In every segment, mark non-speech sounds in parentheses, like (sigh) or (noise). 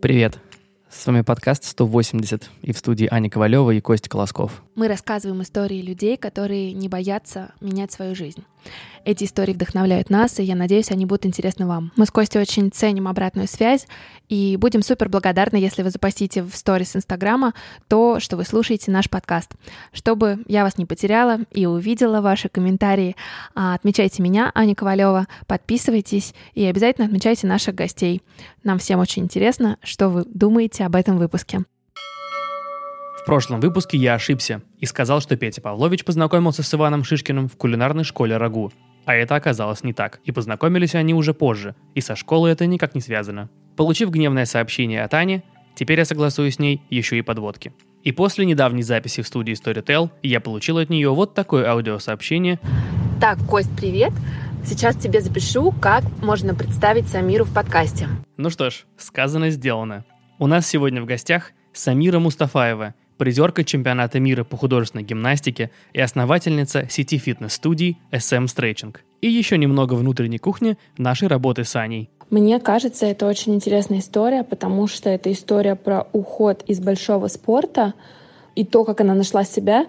Привет. С вами подкаст 180 и в студии Аня Ковалева и Костя Колосков. Мы рассказываем истории людей, которые не боятся менять свою жизнь. Эти истории вдохновляют нас, и я надеюсь, они будут интересны вам. Мы с Костей очень ценим обратную связь и будем супер благодарны, если вы запостите в сторис Инстаграма то, что вы слушаете наш подкаст. Чтобы я вас не потеряла и увидела ваши комментарии, а, отмечайте меня, Аня Ковалева, подписывайтесь и обязательно отмечайте наших гостей. Нам всем очень интересно, что вы думаете об этом выпуске. В прошлом выпуске я ошибся и сказал, что Петя Павлович познакомился с Иваном Шишкиным в кулинарной школе «Рагу». А это оказалось не так, и познакомились они уже позже, и со школой это никак не связано. Получив гневное сообщение от Ани, теперь я согласую с ней еще и подводки. И после недавней записи в студии Storytel я получил от нее вот такое аудиосообщение. Так, Кость, привет. Сейчас тебе запишу, как можно представить Самиру в подкасте. Ну что ж, сказано, сделано. У нас сегодня в гостях Самира Мустафаева, призерка чемпионата мира по художественной гимнастике и основательница сети фитнес-студий SM Stretching. И еще немного внутренней кухни нашей работы с Аней. Мне кажется, это очень интересная история, потому что это история про уход из большого спорта и то, как она нашла себя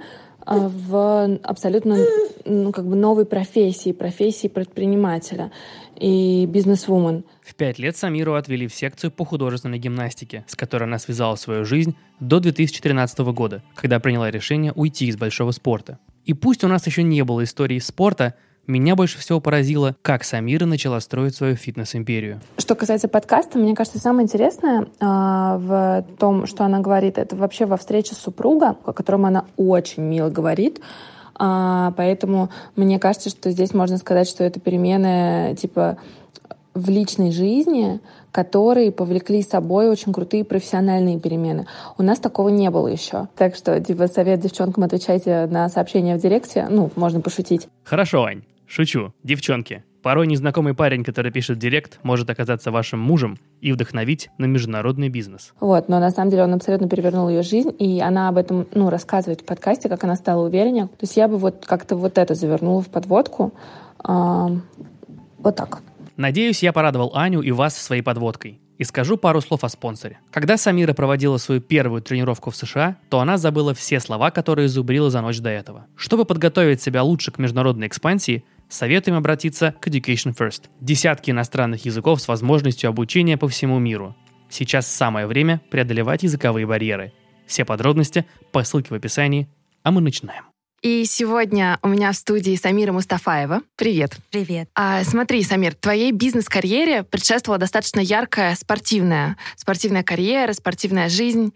а, в абсолютно ну, как бы новой профессии, профессии предпринимателя и бизнес-вумен. В пять лет Самиру отвели в секцию по художественной гимнастике, с которой она связала свою жизнь до 2013 года, когда приняла решение уйти из большого спорта. И пусть у нас еще не было истории спорта, меня больше всего поразило, как Самира начала строить свою фитнес-империю. Что касается подкаста, мне кажется, самое интересное э, в том, что она говорит, это вообще во встрече супруга, о котором она очень мило говорит. А, поэтому мне кажется, что здесь можно сказать, что это перемены типа в личной жизни, которые повлекли с собой очень крутые профессиональные перемены. У нас такого не было еще. Так что, типа, совет девчонкам отвечайте на сообщения в директе. Ну, можно пошутить. Хорошо, Ань. Шучу. Девчонки, порой незнакомый парень, который пишет директ, может оказаться вашим мужем и вдохновить на международный бизнес. Вот, но на самом деле он абсолютно перевернул ее жизнь, и она об этом, ну, рассказывает в подкасте, как она стала увереннее. То есть я бы вот как-то вот это завернула в подводку. А, вот так. Надеюсь, я порадовал Аню и вас своей подводкой. И скажу пару слов о спонсоре. Когда Самира проводила свою первую тренировку в США, то она забыла все слова, которые зубрила за ночь до этого. Чтобы подготовить себя лучше к международной экспансии, советуем обратиться к Education First. Десятки иностранных языков с возможностью обучения по всему миру. Сейчас самое время преодолевать языковые барьеры. Все подробности по ссылке в описании, а мы начинаем. И сегодня у меня в студии Самира Мустафаева. Привет. Привет. А, смотри, Самир, твоей бизнес-карьере предшествовала достаточно яркая спортивная, спортивная карьера, спортивная жизнь.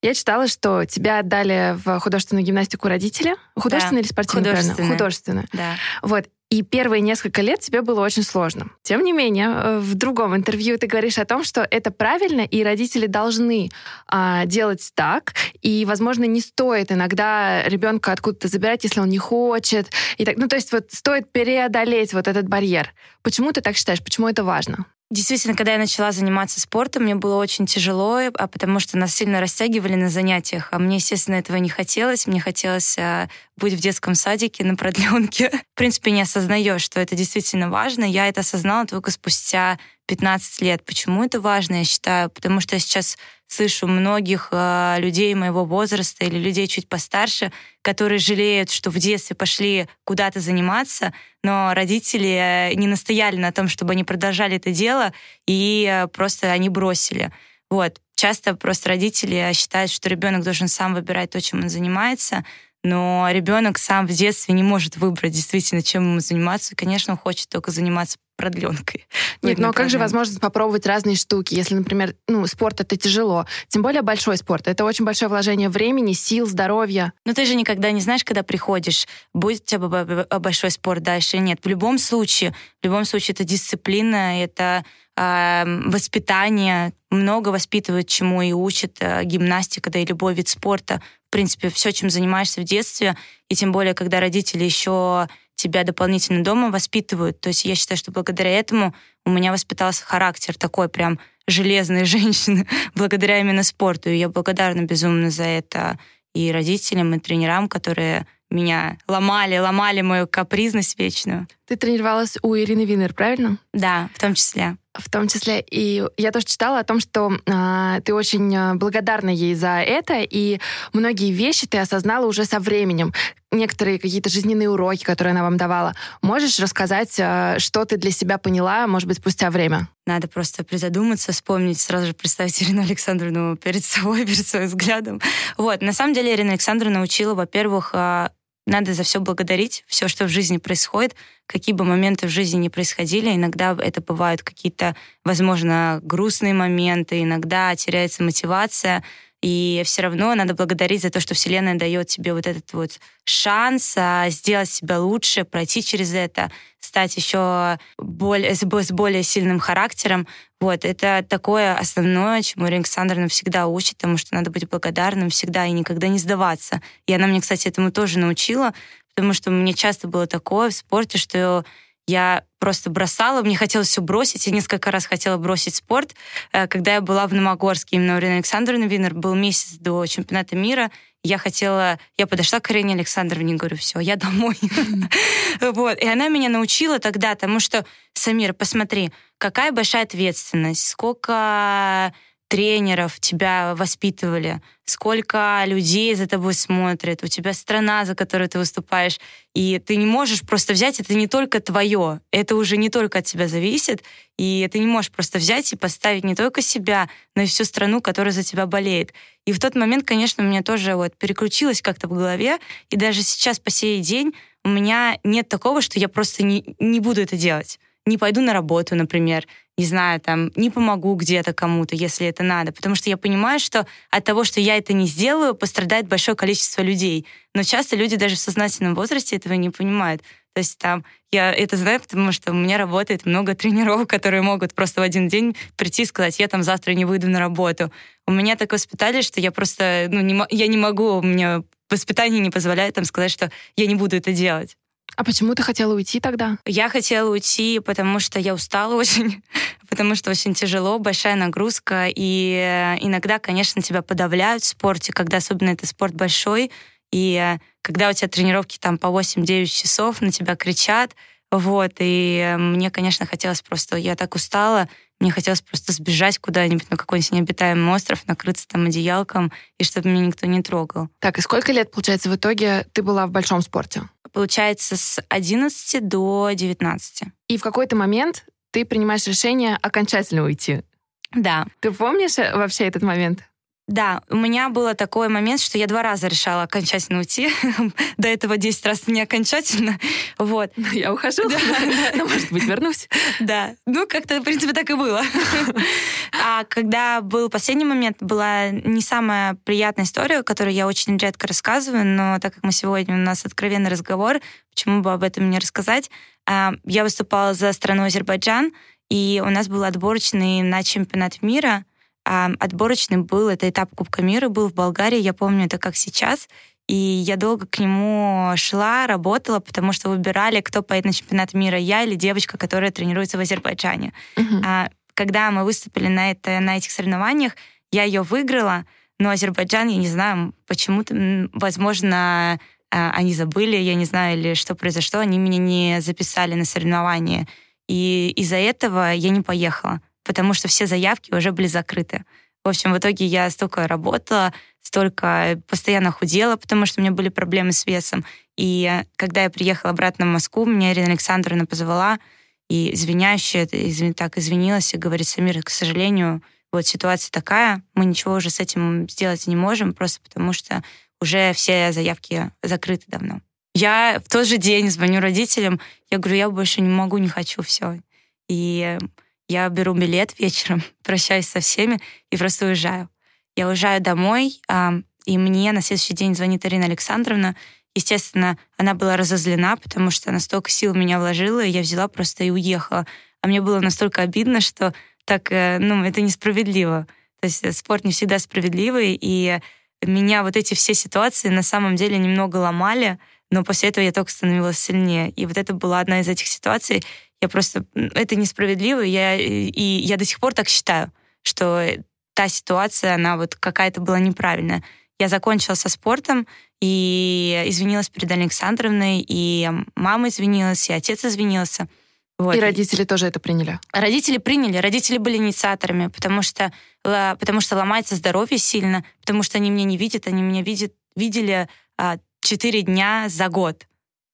Я читала, что тебя отдали в художественную гимнастику родители. Художественную да. или спортивную? Художественную. Художественную. Да. Вот. И первые несколько лет тебе было очень сложно. Тем не менее, э, в другом интервью ты говоришь о том, что это правильно, и родители должны а, делать так. И, возможно, не стоит иногда ребенка откуда-то забирать, если он не хочет. И так, ну, то есть вот стоит преодолеть вот этот барьер. Почему ты так считаешь? Почему это важно? Действительно, когда я начала заниматься спортом, мне было очень тяжело, а потому что нас сильно растягивали на занятиях, а мне, естественно, этого не хотелось. Мне хотелось а, быть в детском садике на продленке. (laughs) В принципе, не осознаешь, что это действительно важно. Я это осознала только спустя 15 лет. Почему это важно, я считаю? Потому что я сейчас слышу многих э, людей моего возраста или людей чуть постарше, которые жалеют, что в детстве пошли куда-то заниматься, но родители не настояли на том, чтобы они продолжали это дело, и э, просто они бросили. Вот. Часто просто родители считают, что ребенок должен сам выбирать то, чем он занимается, но ребенок сам в детстве не может выбрать действительно, чем ему заниматься. Конечно, он хочет только заниматься продленкой. Нет, но как же возможность попробовать разные штуки, если, например, ну, спорт это тяжело, тем более большой спорт, это очень большое вложение времени, сил, здоровья. Но ты же никогда не знаешь, когда приходишь, будет у тебя большой спорт дальше нет. В любом случае, в любом случае это дисциплина, это э, воспитание, много воспитывают чему и учат э, гимнастика, да и любой вид спорта. В принципе, все, чем занимаешься в детстве, и тем более, когда родители еще тебя дополнительно дома воспитывают. То есть я считаю, что благодаря этому у меня воспитался характер такой прям железной (laughs) женщины, благодаря именно спорту. И я благодарна безумно за это и родителям, и тренерам, которые меня ломали, ломали мою капризность вечную. Ты тренировалась у Ирины Винер, правильно? Да, в том числе. В том числе, и я тоже читала о том, что э, ты очень а, благодарна ей за это, и многие вещи ты осознала уже со временем. Некоторые какие-то жизненные уроки, которые она вам давала. Можешь рассказать, э, что ты для себя поняла, может быть, спустя время? Надо просто призадуматься, вспомнить, сразу же представить (laughs) Ирину Александровну перед собой, (laughs) перед своим взглядом. Вот. На самом деле Ирина Александровна учила, во-первых, надо за все благодарить, все, что в жизни происходит, какие бы моменты в жизни не происходили. Иногда это бывают какие-то, возможно, грустные моменты, иногда теряется мотивация, и все равно надо благодарить за то, что Вселенная дает тебе вот этот вот шанс а, сделать себя лучше, пройти через это, стать еще более, с более сильным характером. Вот, это такое основное, чему Ирина Александровна всегда учит, потому что надо быть благодарным всегда и никогда не сдаваться. И она мне, кстати, этому тоже научила, потому что мне часто было такое в спорте, что я просто бросала, мне хотелось все бросить. Я несколько раз хотела бросить спорт. Э, когда я была в Номогорске, именно у Ирины Александровны Винер, был месяц до чемпионата мира, я хотела, я подошла к Ирине Александровне и говорю, все, я домой. (laughs) Вот. И она меня научила тогда тому, что, Самир, посмотри, какая большая ответственность, сколько тренеров тебя воспитывали, сколько людей за тобой смотрят, у тебя страна, за которую ты выступаешь, и ты не можешь просто взять, это не только твое, это уже не только от тебя зависит, и ты не можешь просто взять и поставить не только себя, но и всю страну, которая за тебя болеет. И в тот момент, конечно, у меня тоже вот переключилось как-то в голове, и даже сейчас по сей день у меня нет такого, что я просто не, не буду это делать. Не пойду на работу, например, не знаю, там, не помогу где-то кому-то, если это надо, потому что я понимаю, что от того, что я это не сделаю, пострадает большое количество людей. Но часто люди даже в сознательном возрасте этого не понимают. То есть там я это знаю, потому что у меня работает много (laughs) тренеров, которые могут просто в один день прийти и сказать, я там завтра не выйду на работу. У меня так воспитали, что я просто, ну, не, я не могу, у меня воспитание не позволяет там сказать, что я не буду это делать. А почему ты хотела уйти тогда? Я хотела уйти, потому что я устала (laughs) очень, потому что очень тяжело, большая нагрузка, и э, иногда, конечно, тебя подавляют в спорте, когда особенно это спорт большой, и э, когда у тебя тренировки там по 8-9 часов, на тебя кричат, вот, и э, мне, конечно, хотелось просто, я так устала, мне хотелось просто сбежать куда-нибудь на какой-нибудь необитаемый остров, накрыться там одеялком, и чтобы меня никто не трогал. Так, и сколько лет, получается, в итоге ты была в большом спорте? Получается, с 11 до 19. И в какой-то момент ты принимаешь решение окончательно уйти. Да. Ты помнишь э, вообще этот момент? Да, у меня был такой момент, что я два раза решала окончательно уйти. (laughs) До этого 10 раз не окончательно. Вот. Я ухожу, (laughs) да, ну, может быть, вернусь. Да, ну как-то, в принципе, так и было. (laughs) А когда был последний момент, была не самая приятная история, которую я очень редко рассказываю, но так как мы сегодня, у нас откровенный разговор, почему бы об этом не рассказать? А, я выступала за страну Азербайджан, и у нас был отборочный на чемпионат мира — а, отборочный был, это этап Кубка мира был в Болгарии, я помню это как сейчас. И я долго к нему шла, работала, потому что выбирали, кто поедет на чемпионат мира, я или девочка, которая тренируется в Азербайджане. Uh-huh. А, когда мы выступили на, это, на этих соревнованиях, я ее выиграла, но Азербайджан, я не знаю, почему-то, возможно, а, они забыли, я не знаю, или что произошло, они меня не записали на соревнования. И из-за этого я не поехала потому что все заявки уже были закрыты. В общем, в итоге я столько работала, столько постоянно худела, потому что у меня были проблемы с весом. И когда я приехала обратно в Москву, меня Ирина Александровна позвала и извиняющая, извин, так извинилась и говорит, Самир, к сожалению, вот ситуация такая, мы ничего уже с этим сделать не можем, просто потому что уже все заявки закрыты давно. Я в тот же день звоню родителям, я говорю, я больше не могу, не хочу, все. И я беру билет вечером, (laughs) прощаюсь со всеми и просто уезжаю. Я уезжаю домой, и мне на следующий день звонит Ирина Александровна. Естественно, она была разозлена, потому что она столько сил в меня вложила, и я взяла просто и уехала. А мне было настолько обидно, что так, э, ну, это несправедливо. То есть э, спорт не всегда справедливый, и меня вот эти все ситуации на самом деле немного ломали, но после этого я только становилась сильнее. И вот это была одна из этих ситуаций. Я просто... Это несправедливо, я, и я до сих пор так считаю, что та ситуация, она вот какая-то была неправильная. Я закончила со спортом и извинилась перед Александровной, и мама извинилась, и отец извинился. Вот. И родители тоже это приняли? Родители приняли, родители были инициаторами, потому что, потому что ломается здоровье сильно, потому что они меня не видят, они меня видят, видели а, 4 дня за год.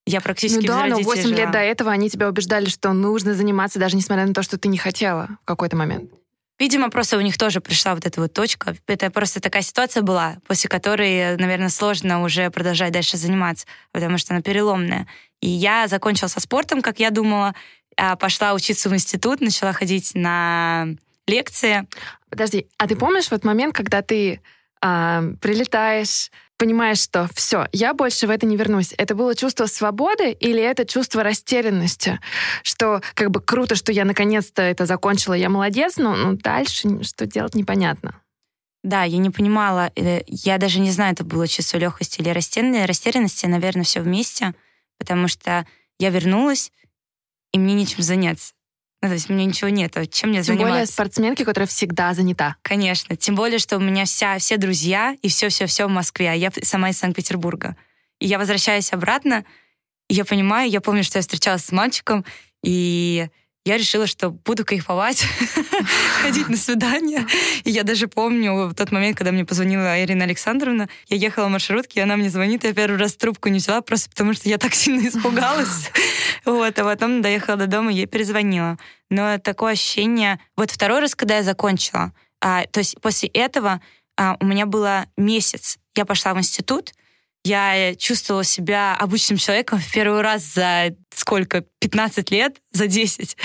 Я практически Ну да, но 8 жила. лет до этого они тебя убеждали, что нужно заниматься, даже несмотря на то, что ты не хотела в какой-то момент. Видимо, просто у них тоже пришла вот эта вот точка. Это просто такая ситуация была, после которой, наверное, сложно уже продолжать дальше заниматься, потому что она переломная. И я закончила со спортом, как я думала, а пошла учиться в институт, начала ходить на лекции. Подожди, а ты помнишь вот момент, когда ты э, прилетаешь, понимаешь, что все, я больше в это не вернусь. Это было чувство свободы или это чувство растерянности? Что как бы круто, что я наконец-то это закончила, я молодец, но ну, дальше что делать непонятно. Да, я не понимала, э, я даже не знаю, это было чувство легкости или растерянности, наверное, все вместе, потому что я вернулась, и мне нечем заняться. Ну, то есть у меня ничего нет, чем мне Тем заниматься. Тем более спортсменки, которая всегда занята. Конечно. Тем более, что у меня вся, все друзья и все-все-все в Москве, а я сама из Санкт-Петербурга. И я возвращаюсь обратно, и я понимаю, я помню, что я встречалась с мальчиком, и я решила, что буду кайфовать, (laughs) ходить на свидание. И я даже помню тот момент, когда мне позвонила Ирина Александровна, я ехала в маршрутке, и она мне звонит, и я первый раз трубку не взяла, просто потому что я так сильно испугалась. (laughs) Вот, а потом доехала до дома, ей перезвонила. Но такое ощущение... Вот второй раз, когда я закончила, а, то есть после этого а, у меня было месяц. Я пошла в институт, я чувствовала себя обычным человеком в первый раз за сколько? 15 лет? За 10.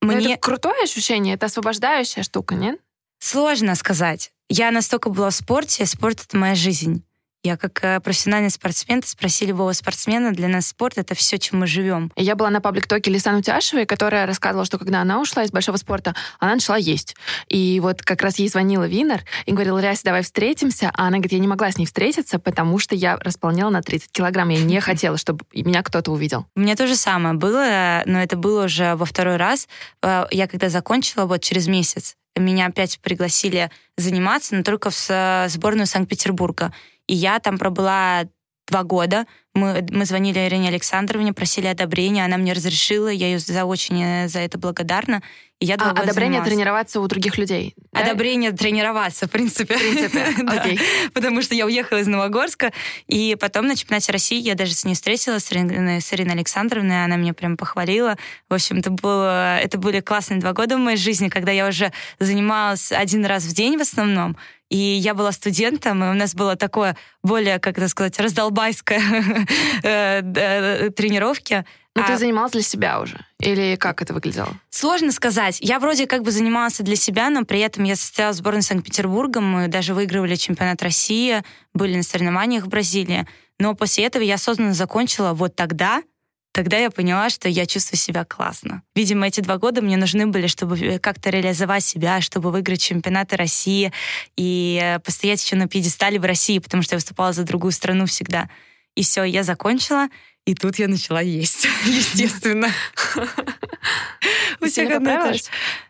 Мне... Это крутое ощущение, это освобождающая штука, нет? Сложно сказать. Я настолько была в спорте, спорт — это моя жизнь. Я как э, профессиональный спортсмен, спроси любого спортсмена, для нас спорт — это все, чем мы живем. Я была на паблик-токе Лисан Утяшевой, которая рассказывала, что когда она ушла из большого спорта, она начала есть. И вот как раз ей звонила Винер и говорила, Ляся, давай встретимся. А она говорит, я не могла с ней встретиться, потому что я располняла на 30 килограмм. Я не (laughs) хотела, чтобы меня кто-то увидел. У меня то же самое было, но это было уже во второй раз. Э, я когда закончила, вот через месяц, меня опять пригласили заниматься, но только в сборную Санкт-Петербурга. И я там пробыла два года. Мы, мы звонили Ирине Александровне, просили одобрения, она мне разрешила, я ее за очень э, за это благодарна. И я а, одобрение занималась. тренироваться у других людей? Да? Одобрение тренироваться, в принципе. В принципе, (laughs) окей. Потому что я уехала из Новогорска, и потом на чемпионате России я даже с ней встретилась, с Ириной, с Ириной Александровной, она меня прям похвалила. В общем, это, было, это были классные два года в моей жизни, когда я уже занималась один раз в день в основном, и я была студентом, и у нас было такое более, как это сказать, раздолбайское (laughs) э, э, тренировки. Ну, а... ты занималась для себя уже? Или как это выглядело? Сложно сказать. Я вроде как бы занималась для себя, но при этом я состояла в сборной Санкт-Петербурга, мы даже выигрывали чемпионат России, были на соревнованиях в Бразилии. Но после этого я осознанно закончила вот тогда, Тогда я поняла, что я чувствую себя классно. Видимо, эти два года мне нужны были, чтобы э, как-то реализовать себя, чтобы выиграть чемпионаты России и э, постоять еще на пьедестале в России, потому что я выступала за другую страну всегда. И все, я закончила, и тут я начала есть, (laughs) естественно. (laughs) У всех одно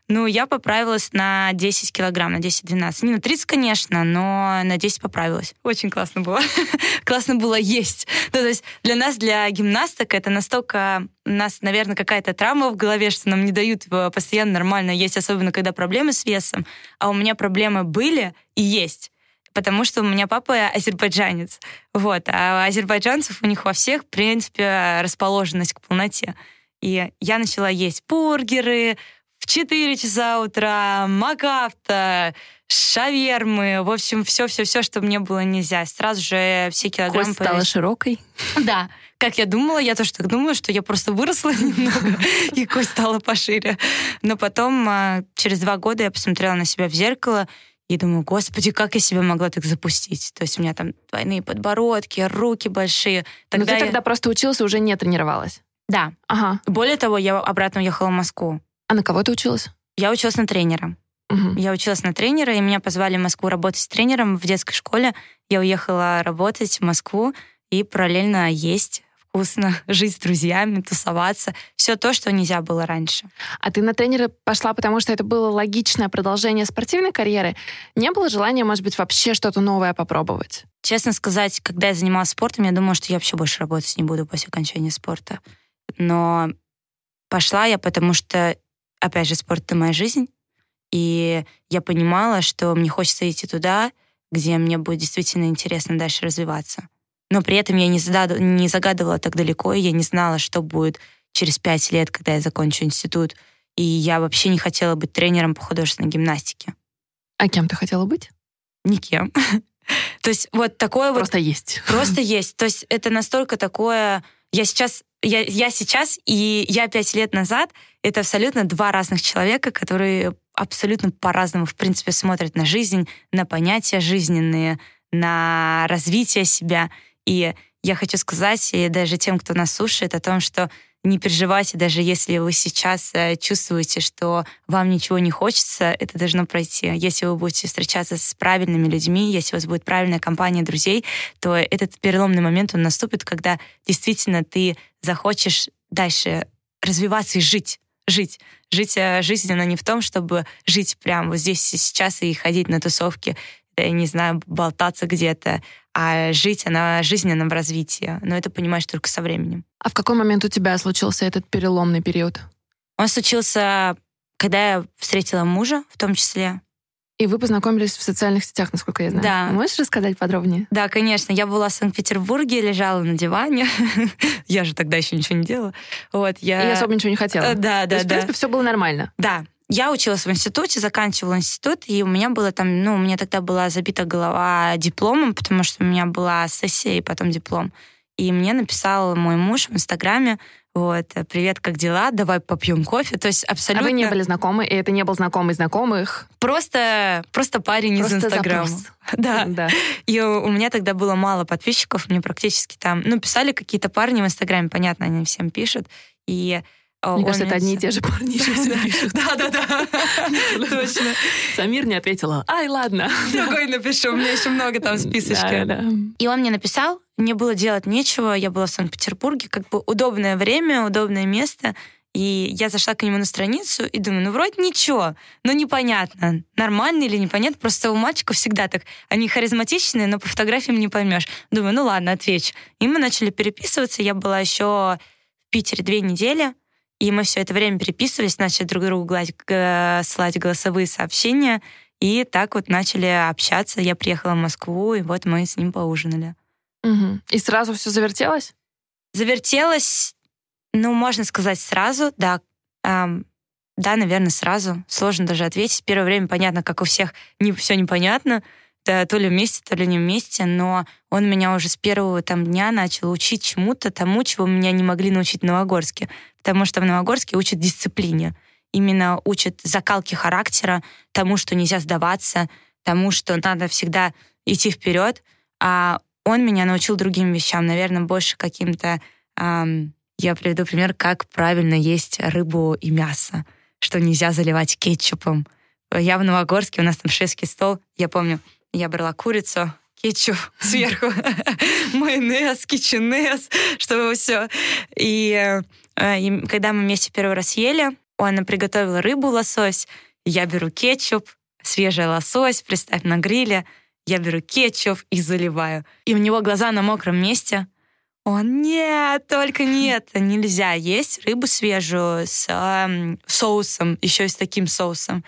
Ну, я поправилась на 10 килограмм, на 10-12. Не на 30, конечно, но на 10 поправилась. Очень классно было. (laughs) классно было есть. Ну, то есть для нас, для гимнасток, это настолько... У нас, наверное, какая-то травма в голове, что нам не дают постоянно нормально есть, особенно когда проблемы с весом. А у меня проблемы были и есть потому что у меня папа азербайджанец. Вот. А у азербайджанцев у них во всех, в принципе, расположенность к полноте. И я начала есть бургеры в 4 часа утра, макафта, шавермы, в общем, все-все-все, что мне было нельзя. Сразу же все килограммы... Кость стала широкой? (laughs) Да. Как я думала, я тоже так думаю, что я просто выросла (laughs) немного, (laughs) и кость стала пошире. Но потом, а, через два года, я посмотрела на себя в зеркало, и думаю, господи, как я себя могла так запустить? То есть у меня там двойные подбородки, руки большие. Тогда Но ты я... тогда просто училась и уже не тренировалась? Да. Ага. Более того, я обратно уехала в Москву. А на кого ты училась? Я училась на тренера. Угу. Я училась на тренера, и меня позвали в Москву работать с тренером в детской школе. Я уехала работать в Москву и параллельно есть вкусно, (laughs) жить с друзьями, тусоваться. Все то, что нельзя было раньше. А ты на тренера пошла, потому что это было логичное продолжение спортивной карьеры? Не было желания, может быть, вообще что-то новое попробовать? Честно сказать, когда я занималась спортом, я думала, что я вообще больше работать не буду после окончания спорта. Но пошла я, потому что, опять же, спорт — это моя жизнь. И я понимала, что мне хочется идти туда, где мне будет действительно интересно дальше развиваться. Но при этом я не, задад... не загадывала так далеко, и я не знала, что будет через пять лет, когда я закончу институт. И я вообще не хотела быть тренером по художественной гимнастике. А кем ты хотела быть? Никем. (laughs) То есть вот такое просто вот... есть. Просто есть. То есть это настолько такое... Я сейчас, я, я сейчас и я пять лет назад — это абсолютно два разных человека, которые абсолютно по-разному, в принципе, смотрят на жизнь, на понятия жизненные, на развитие себя. И я хочу сказать, и даже тем, кто нас слушает, о том, что не переживайте, даже если вы сейчас э, чувствуете, что вам ничего не хочется, это должно пройти. Если вы будете встречаться с правильными людьми, если у вас будет правильная компания друзей, то этот переломный момент, он наступит, когда действительно ты захочешь дальше развиваться и жить. Жить. Жить э, жизнь, она не в том, чтобы жить прямо вот здесь и сейчас и ходить на тусовки, я не знаю, болтаться где-то, а жить она жизненном развитии. Но это понимаешь только со временем. А в какой момент у тебя случился этот переломный период? Он случился, когда я встретила мужа, в том числе. И вы познакомились в социальных сетях, насколько я знаю. Да. Можешь рассказать подробнее? Да, конечно. Я была в Санкт-Петербурге, лежала на диване. (laughs) я же тогда еще ничего не делала. Вот, я... И особо ничего не хотела. Да, да, То есть, да. в принципе, все было нормально. Да, я училась в институте, заканчивала институт, и у меня было там, ну, у меня тогда была забита голова дипломом, потому что у меня была сессия и потом диплом. И мне написал мой муж в Инстаграме, вот, привет, как дела? Давай попьем кофе. То есть абсолютно... А вы не были знакомы, и это не был знакомый знакомых? Просто, просто парень просто из Инстаграма. (laughs) Да. да. И у меня тогда было мало подписчиков, мне практически там, ну, писали какие-то парни в Инстаграме, понятно, они всем пишут. И мне кажется, это одни и те же парни еще все пишут. Да-да-да, точно. Самир не ответила. Ай, ладно. (laughs) Другой напишу, у меня еще много там списочки. И он мне написал, мне было делать нечего, я была в Санкт-Петербурге, как бы удобное время, удобное место. И я зашла к нему на страницу и думаю, ну вроде ничего, но непонятно, нормально или непонятно. Просто у мальчиков всегда так. Они харизматичные, но по фотографиям не поймешь. Думаю, ну ладно, отвечу. И мы начали переписываться. Я была еще в Питере две недели. И мы все это время переписывались, начали друг другу гладь, слать голосовые сообщения. И так вот начали общаться. Я приехала в Москву, и вот мы с ним поужинали. Угу. И сразу все завертелось? Завертелось, ну, можно сказать, сразу, да. Эм, да, наверное, сразу. Сложно даже ответить. Первое время, понятно, как у всех, не, все непонятно да, то ли вместе, то ли не вместе, но он меня уже с первого там дня начал учить чему-то, тому, чего меня не могли научить в Новогорске. Потому что в Новогорске учат дисциплине. Именно учат закалке характера, тому, что нельзя сдаваться, тому, что надо всегда идти вперед. А он меня научил другим вещам, наверное, больше каким-то... Эм, я приведу пример, как правильно есть рыбу и мясо, что нельзя заливать кетчупом. Я в Новогорске, у нас там шведский стол, я помню, я брала курицу, кетчуп (laughs) сверху, (laughs) майонез, кетчунез, чтобы все. И, э, и когда мы вместе первый раз ели, он приготовил рыбу, лосось, я беру кетчуп, свежий лосось, представь, на гриле, я беру кетчуп и заливаю. И у него глаза на мокром месте. Он, нет, только нет, нельзя есть рыбу свежую с э, соусом, еще и с таким соусом.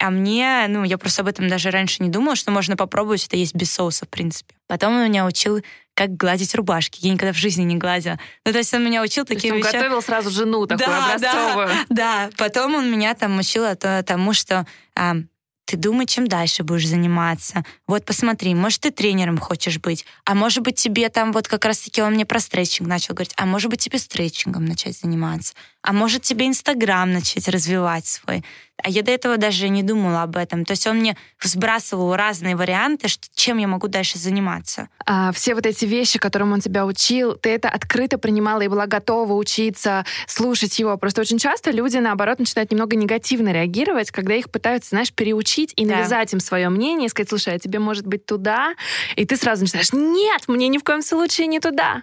А мне, ну, я просто об этом даже раньше не думала, что можно попробовать это есть без соуса, в принципе. Потом он меня учил, как гладить рубашки. Я никогда в жизни не гладила. Ну, то есть он меня учил таким вещам. готовил сразу жену такую да, образцовую. Да, да. Потом он меня там учил тому, что а, ты думай, чем дальше будешь заниматься. Вот посмотри, может, ты тренером хочешь быть, а может быть, тебе там вот как раз-таки он мне про стретчинг начал говорить, а может быть, тебе стретчингом начать заниматься, а может, тебе Инстаграм начать развивать свой. А я до этого даже не думала об этом. То есть он мне сбрасывал разные варианты, что, чем я могу дальше заниматься. А все вот эти вещи, которым он тебя учил, ты это открыто принимала и была готова учиться, слушать его. Просто очень часто люди, наоборот, начинают немного негативно реагировать, когда их пытаются, знаешь, переучить и навязать да. им свое мнение, и сказать, слушай, а тебе может быть туда? И ты сразу начинаешь, нет, мне ни в коем случае не туда.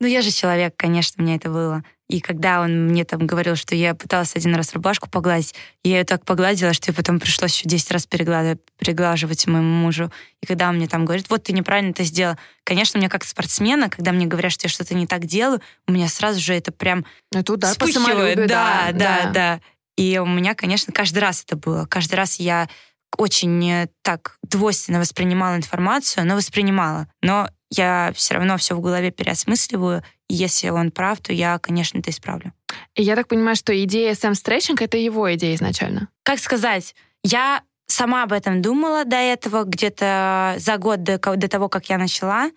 Ну, я же человек, конечно, мне это было. И когда он мне там говорил, что я пыталась один раз рубашку погладить, я ее так погладила, что потом пришлось еще 10 раз переглаживать, переглаживать моему мужу. И когда он мне там говорит, вот ты неправильно это сделала, конечно, мне как спортсмена, когда мне говорят, что я что-то не так делаю, у меня сразу же это прям Это удар по вспыхивает. да, да, да, да. да. И у меня, конечно, каждый раз это было. Каждый раз я очень э, так двойственно воспринимала информацию, но воспринимала. Но я все равно все в голове переосмысливаю, и если он прав, то я, конечно, это исправлю. И я так понимаю, что идея Сэм Стретчинг — это его идея изначально. Как сказать, я сама об этом думала до этого, где-то за год до, до того, как я начала,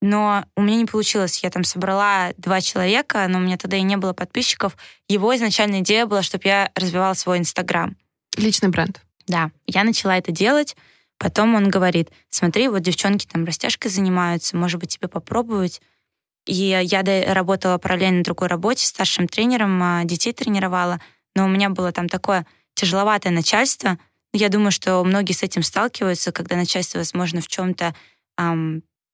но у меня не получилось. Я там собрала два человека, но у меня тогда и не было подписчиков. Его изначальная идея была, чтобы я развивала свой Инстаграм. Личный бренд. Да, я начала это делать. Потом он говорит, смотри, вот девчонки там растяжкой занимаются, может быть, тебе попробовать. И я работала параллельно на другой работе, старшим тренером, а, детей тренировала. Но у меня было там такое тяжеловатое начальство. Я думаю, что многие с этим сталкиваются, когда начальство, возможно, в чем-то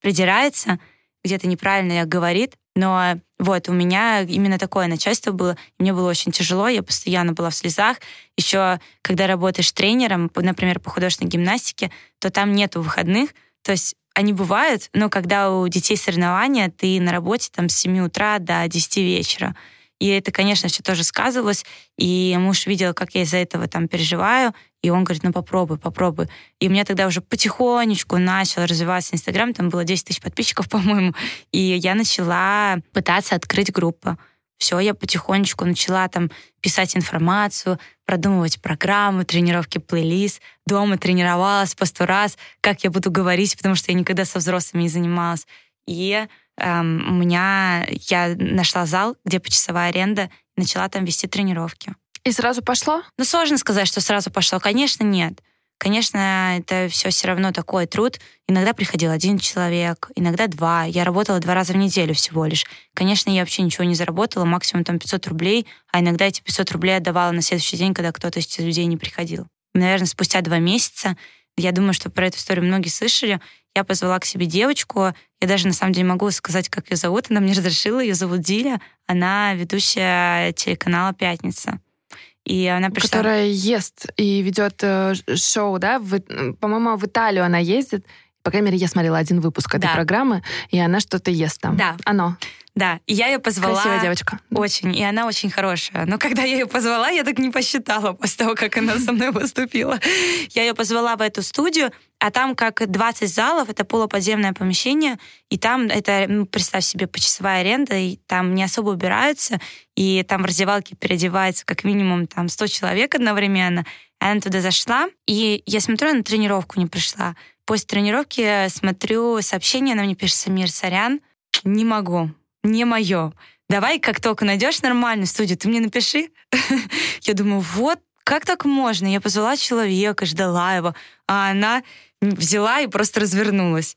придирается, где-то неправильно говорит. Но вот у меня именно такое начальство было. Мне было очень тяжело, я постоянно была в слезах. Еще, когда работаешь тренером, например, по художественной гимнастике, то там нету выходных. То есть они бывают, но когда у детей соревнования, ты на работе там с 7 утра до 10 вечера. И это, конечно, все тоже сказывалось. И муж видел, как я из-за этого там переживаю. И он говорит, ну попробуй, попробуй. И у меня тогда уже потихонечку начал развиваться Инстаграм. Там было 10 тысяч подписчиков, (laughs) по-моему. И я начала пытаться открыть группу. Все, я потихонечку начала там писать информацию, продумывать программы, тренировки, плейлист. Дома тренировалась по сто раз, как я буду говорить, потому что я никогда со взрослыми не занималась. И эм, у меня я нашла зал, где почасовая аренда, начала там вести тренировки. И сразу пошло? Ну, сложно сказать, что сразу пошло. Конечно, нет. Конечно, это все все равно такой труд. Иногда приходил один человек, иногда два. Я работала два раза в неделю всего лишь. Конечно, я вообще ничего не заработала, максимум там 500 рублей, а иногда эти 500 рублей отдавала на следующий день, когда кто-то из людей не приходил. Наверное, спустя два месяца, я думаю, что про эту историю многие слышали, я позвала к себе девочку. Я даже на самом деле могу сказать, как ее зовут. Она мне разрешила. Ее зовут Диля. Она ведущая телеканала «Пятница». И она пришла... Которая ест и ведет э, шоу, да? По-моему, в Италию она ездит. По крайней мере, я смотрела один выпуск этой Да. программы, и она что-то ест там. Да. Оно. Да, и я ее позвала... Красивая девочка. Очень, и она очень хорошая. Но когда я ее позвала, я так не посчитала после того, как она со мной выступила. Я ее позвала в эту студию, а там как 20 залов, это полуподземное помещение, и там это, ну, представь себе, почасовая аренда, и там не особо убираются, и там в раздевалке переодевается как минимум там 100 человек одновременно. Она туда зашла, и я смотрю, она на тренировку не пришла. После тренировки смотрю сообщение, она мне пишет, Самир, сорян, не могу, не мое. Давай, как только найдешь нормальную студию, ты мне напиши. (laughs) Я думаю, вот как так можно? Я позвала человека, ждала его, а она взяла и просто развернулась.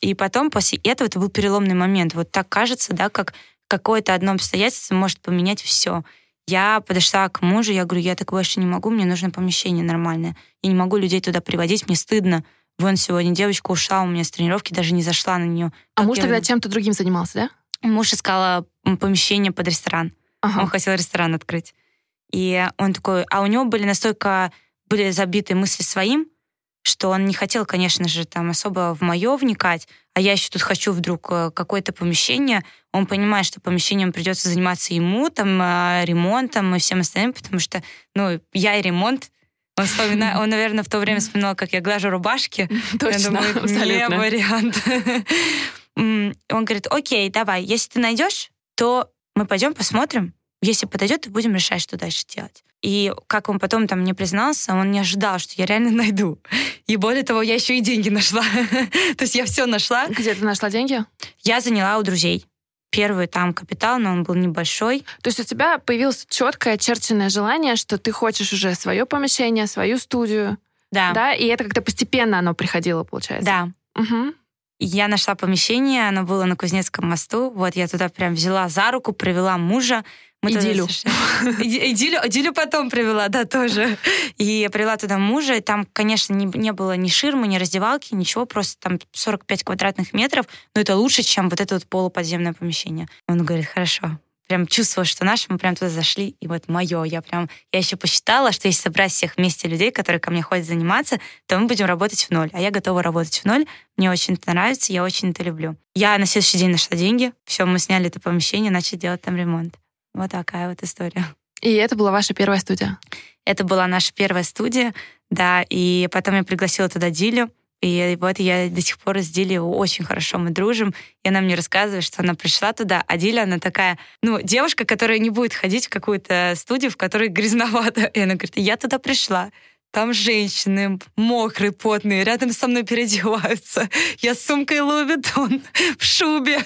И потом после этого это был переломный момент. Вот так кажется, да, как какое-то одно обстоятельство может поменять все. Я подошла к мужу, я говорю, я так больше не могу, мне нужно помещение нормальное. Я не могу людей туда приводить, мне стыдно. Вон сегодня девочка ушла у меня с тренировки, даже не зашла на нее. А Как муж я- тогда чем-то другим занимался, да? Муж искал помещение под ресторан. Ага. Он хотел ресторан открыть. И он такой... А у него были настолько... Были забиты мысли своим, что он не хотел, конечно же, там особо в мое вникать, а я еще тут хочу вдруг э, какое-то помещение. Он понимает, что помещением придется заниматься ему, там, э, ремонтом и всем остальным, потому что, ну, я и ремонт. Он, вспомина- (laughs) он, наверное, в то время вспоминал, как я глажу рубашки. Точно, Я думаю, не абсолютно. вариант. (laughs) Он говорит, окей, давай, если ты найдешь, то мы пойдем посмотрим. Если подойдет, то будем решать, что дальше делать. И как он потом там мне признался, он не ожидал, что я реально (laughs) найду. И более того, я еще и деньги нашла. (laughs) То есть я все нашла. Где ты нашла деньги? Я заняла у друзей. Первый там капитал, но он был небольшой. То есть у тебя появилось четкое очерченное желание, что ты хочешь уже свое помещение, свою студию, Да, да, и это как-то постепенно оно приходило, получается. да. Мгм. Я нашла помещение, оно было на Кузнецком мосту. Вот я туда прям взяла за руку, провела мужа. Мы и туда Дилю. сошли. И, и Дилю, Дилю потом привела, да, тоже. И я привела туда мужа, и там, конечно, не, не было ни ширмы, ни раздевалки, ничего, просто там 45 квадратных метров, но это лучше, чем вот это вот полуподземное помещение. Он говорит, хорошо, прям чувствовала, что наши, мы прям туда зашли, и вот мое, я прям, я еще посчитала, что если собрать всех вместе людей, которые ко мне ходят заниматься, то мы будем работать в ноль, а я готова работать в ноль, мне очень это нравится, я очень это люблю. Я на следующий день нашла деньги, все, мы сняли это помещение, начали делать там ремонт. Вот такая вот история. И это была ваша первая студия? Это была наша первая студия, да, и потом я пригласила туда Дилю, и вот я до сих пор с Дилей очень хорошо мы дружим. И она мне рассказывает, что она пришла туда, а Диля, она такая, ну, девушка, которая не будет ходить в какую-то студию, в которой грязновато. И она говорит, я туда пришла, там женщины мокрые, потные, рядом со мной переодеваются. Я с сумкой Louis Vuitton (laughs) в шубе.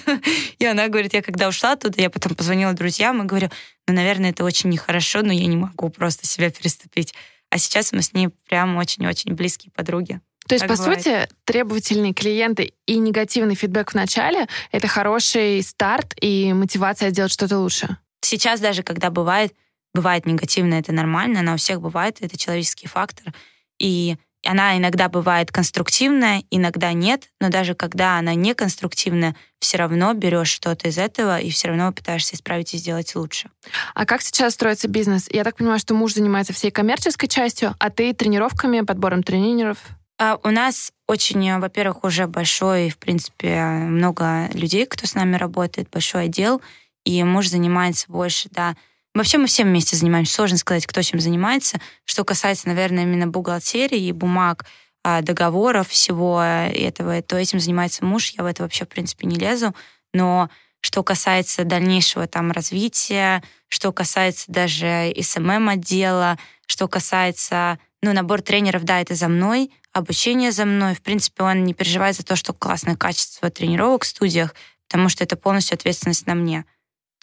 И она говорит, я когда ушла оттуда, я потом позвонила друзьям и говорю, ну, наверное, это очень нехорошо, но я не могу просто себя переступить. А сейчас мы с ней прям очень-очень близкие подруги. То есть, Так по бывает. сути, требовательные клиенты и негативный фидбэк в начале — это хороший старт и мотивация сделать что-то лучше. Сейчас даже, когда бывает, бывает негативно, это нормально, она у всех бывает, это человеческий фактор. И она иногда бывает конструктивная, иногда нет, но даже когда она не конструктивная, все равно берешь что-то из этого и все равно пытаешься исправить и сделать лучше. А как сейчас строится бизнес? Я так понимаю, что муж занимается всей коммерческой частью, а ты тренировками, подбором тренеров. А у нас очень, э, во-первых, уже большой, в принципе, много людей, кто с нами работает, большой отдел, и муж занимается больше, да. Вообще мы все вместе занимаемся, сложно сказать, кто чем занимается. Что касается, наверное, именно бухгалтерии и бумаг, а, договоров, всего этого, то этим занимается муж, я в это вообще, в принципе, не лезу. Но что касается дальнейшего там развития, что касается даже СММ-отдела, что касается, ну, набор тренеров, да, это за мной, обучение за мной. В принципе, он не переживает за то, что классное качество тренировок в студиях, потому что это полностью ответственность на мне.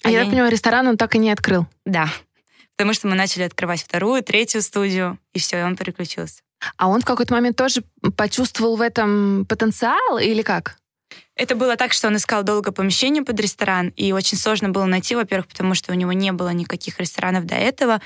А я так понимаю, ресторан он так и не открыл. Да. (laughs) Потому что мы начали открывать вторую, третью студию, и все, и он переключился. А он в какой-то момент тоже почувствовал в этом потенциал или как? Это было так, что он искал долго помещение под ресторан, и очень сложно было найти, во-первых, потому что у него не было никаких ресторанов до этого.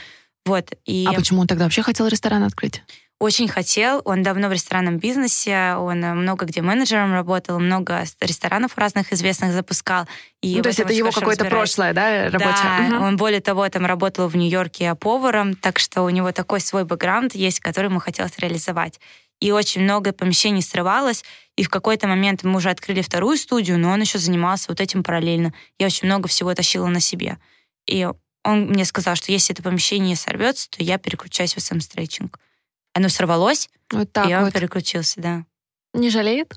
Вот, и А почему он тогда вообще хотел ресторан открыть? очень хотел. Он давно в ресторанном бизнесе, он э, много где менеджером работал, много ресторанов разных известных запускал. И ну, то есть это его какое-то прошлое, да, рабочее? Да, Мгм. он более того там работал в Нью-Йорке поваром, так что у него такой свой бэкграунд есть, который ему хотелось реализовать. И очень много помещений срывалось, и в какой-то момент мы уже открыли вторую студию, но он еще занимался вот этим параллельно. Я очень много всего тащила на себе. И он мне сказал, что если это помещение сорвется, то я переключаюсь в SM-стрейчинг. Оно сорвалось, Вот так и он вот. переключился, да. Не жалеет?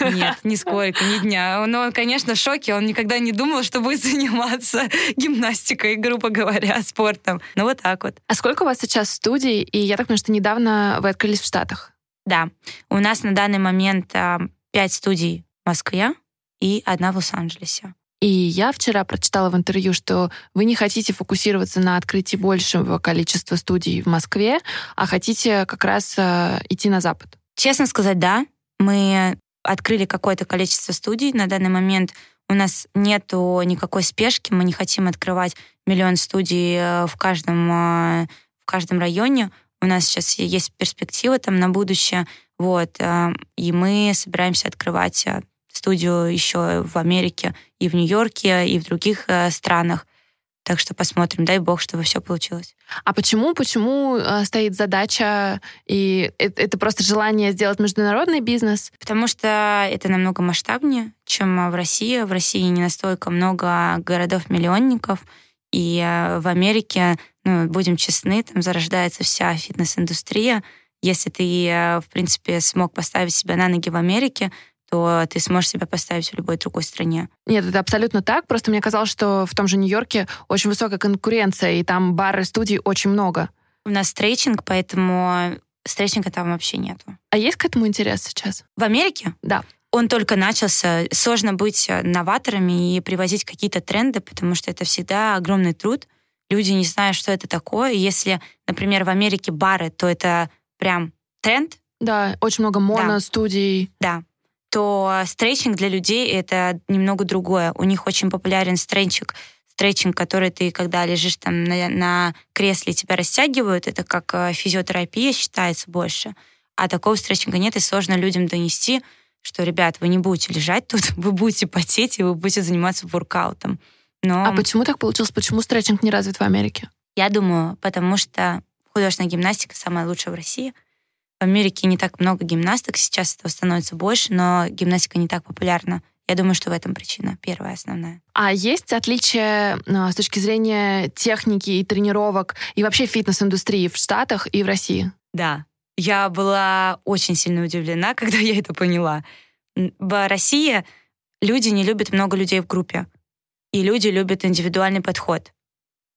Нет, нисколько, ни дня. Но он, конечно, в шоке. Он никогда не думал, что будет заниматься (laughs) гимнастикой, грубо говоря, спортом. Ну, вот так вот. А сколько у вас сейчас студий? И я так понимаю, что недавно вы открылись в Штатах. Да, у нас на данный момент а, пять студий в Москве и одна в Лос-Анджелесе. И я вчера прочитала в интервью, что вы не хотите фокусироваться на открытии большего количества студий в Москве, а хотите как раз э, идти на Запад. Честно сказать, да, мы открыли какое-то количество студий. На данный момент у нас нету никакой спешки, мы не хотим открывать миллион студий э, в каждом, э, в каждом районе. У нас сейчас есть перспектива там на будущее, вот, э, и мы собираемся открывать студию еще в Америке и в Нью-Йорке, и в других э, странах. Так что посмотрим, дай бог, чтобы все получилось. А почему, почему э, стоит задача, и это, это просто желание сделать международный бизнес? Потому что это намного масштабнее, чем в России. В России не настолько много городов-миллионников. И э, в Америке, ну, будем честны, там зарождается вся фитнес-индустрия. Если ты, э, в принципе, смог поставить себя на ноги в Америке, то ты сможешь себя поставить в любой другой стране. Нет, это абсолютно так. Просто мне казалось, что в том же Нью-Йорке очень высокая конкуренция, и там бары, студий очень много. У нас стрейчинг, поэтому стрейчинга там вообще нету. А есть к этому интерес сейчас? В Америке? Да. Он только начался. Сложно быть новаторами и привозить какие-то тренды, потому что это всегда огромный труд. Люди не знают, что это такое. Если, например, в Америке бары, то это прям тренд, Да, очень много моно-студий. да, то стрейчинг для людей — это немного другое. У них очень популярен стрейчинг, стретчинг, который ты, когда лежишь там на, на кресле, тебя растягивают, это как э, физиотерапия считается больше. А такого стретчинга нет, и сложно людям донести, что, ребят, вы не будете лежать тут, (laughs) вы будете потеть, и вы будете заниматься воркаутом. Но... А почему так получилось? Почему стретчинг не развит в Америке? Я думаю, потому что художественная гимнастика самая лучшая в России. В Америке не так много гимнасток, сейчас этого становится больше, но гимнастика не так популярна. Я думаю, что в этом причина, первая основная. А есть отличия а, с точки зрения техники и тренировок и вообще фитнес-индустрии в Штатах и в России? Да. Я была очень сильно удивлена, (laughs) когда я это поняла. В России люди не любят много людей в группе, и люди любят индивидуальный подход.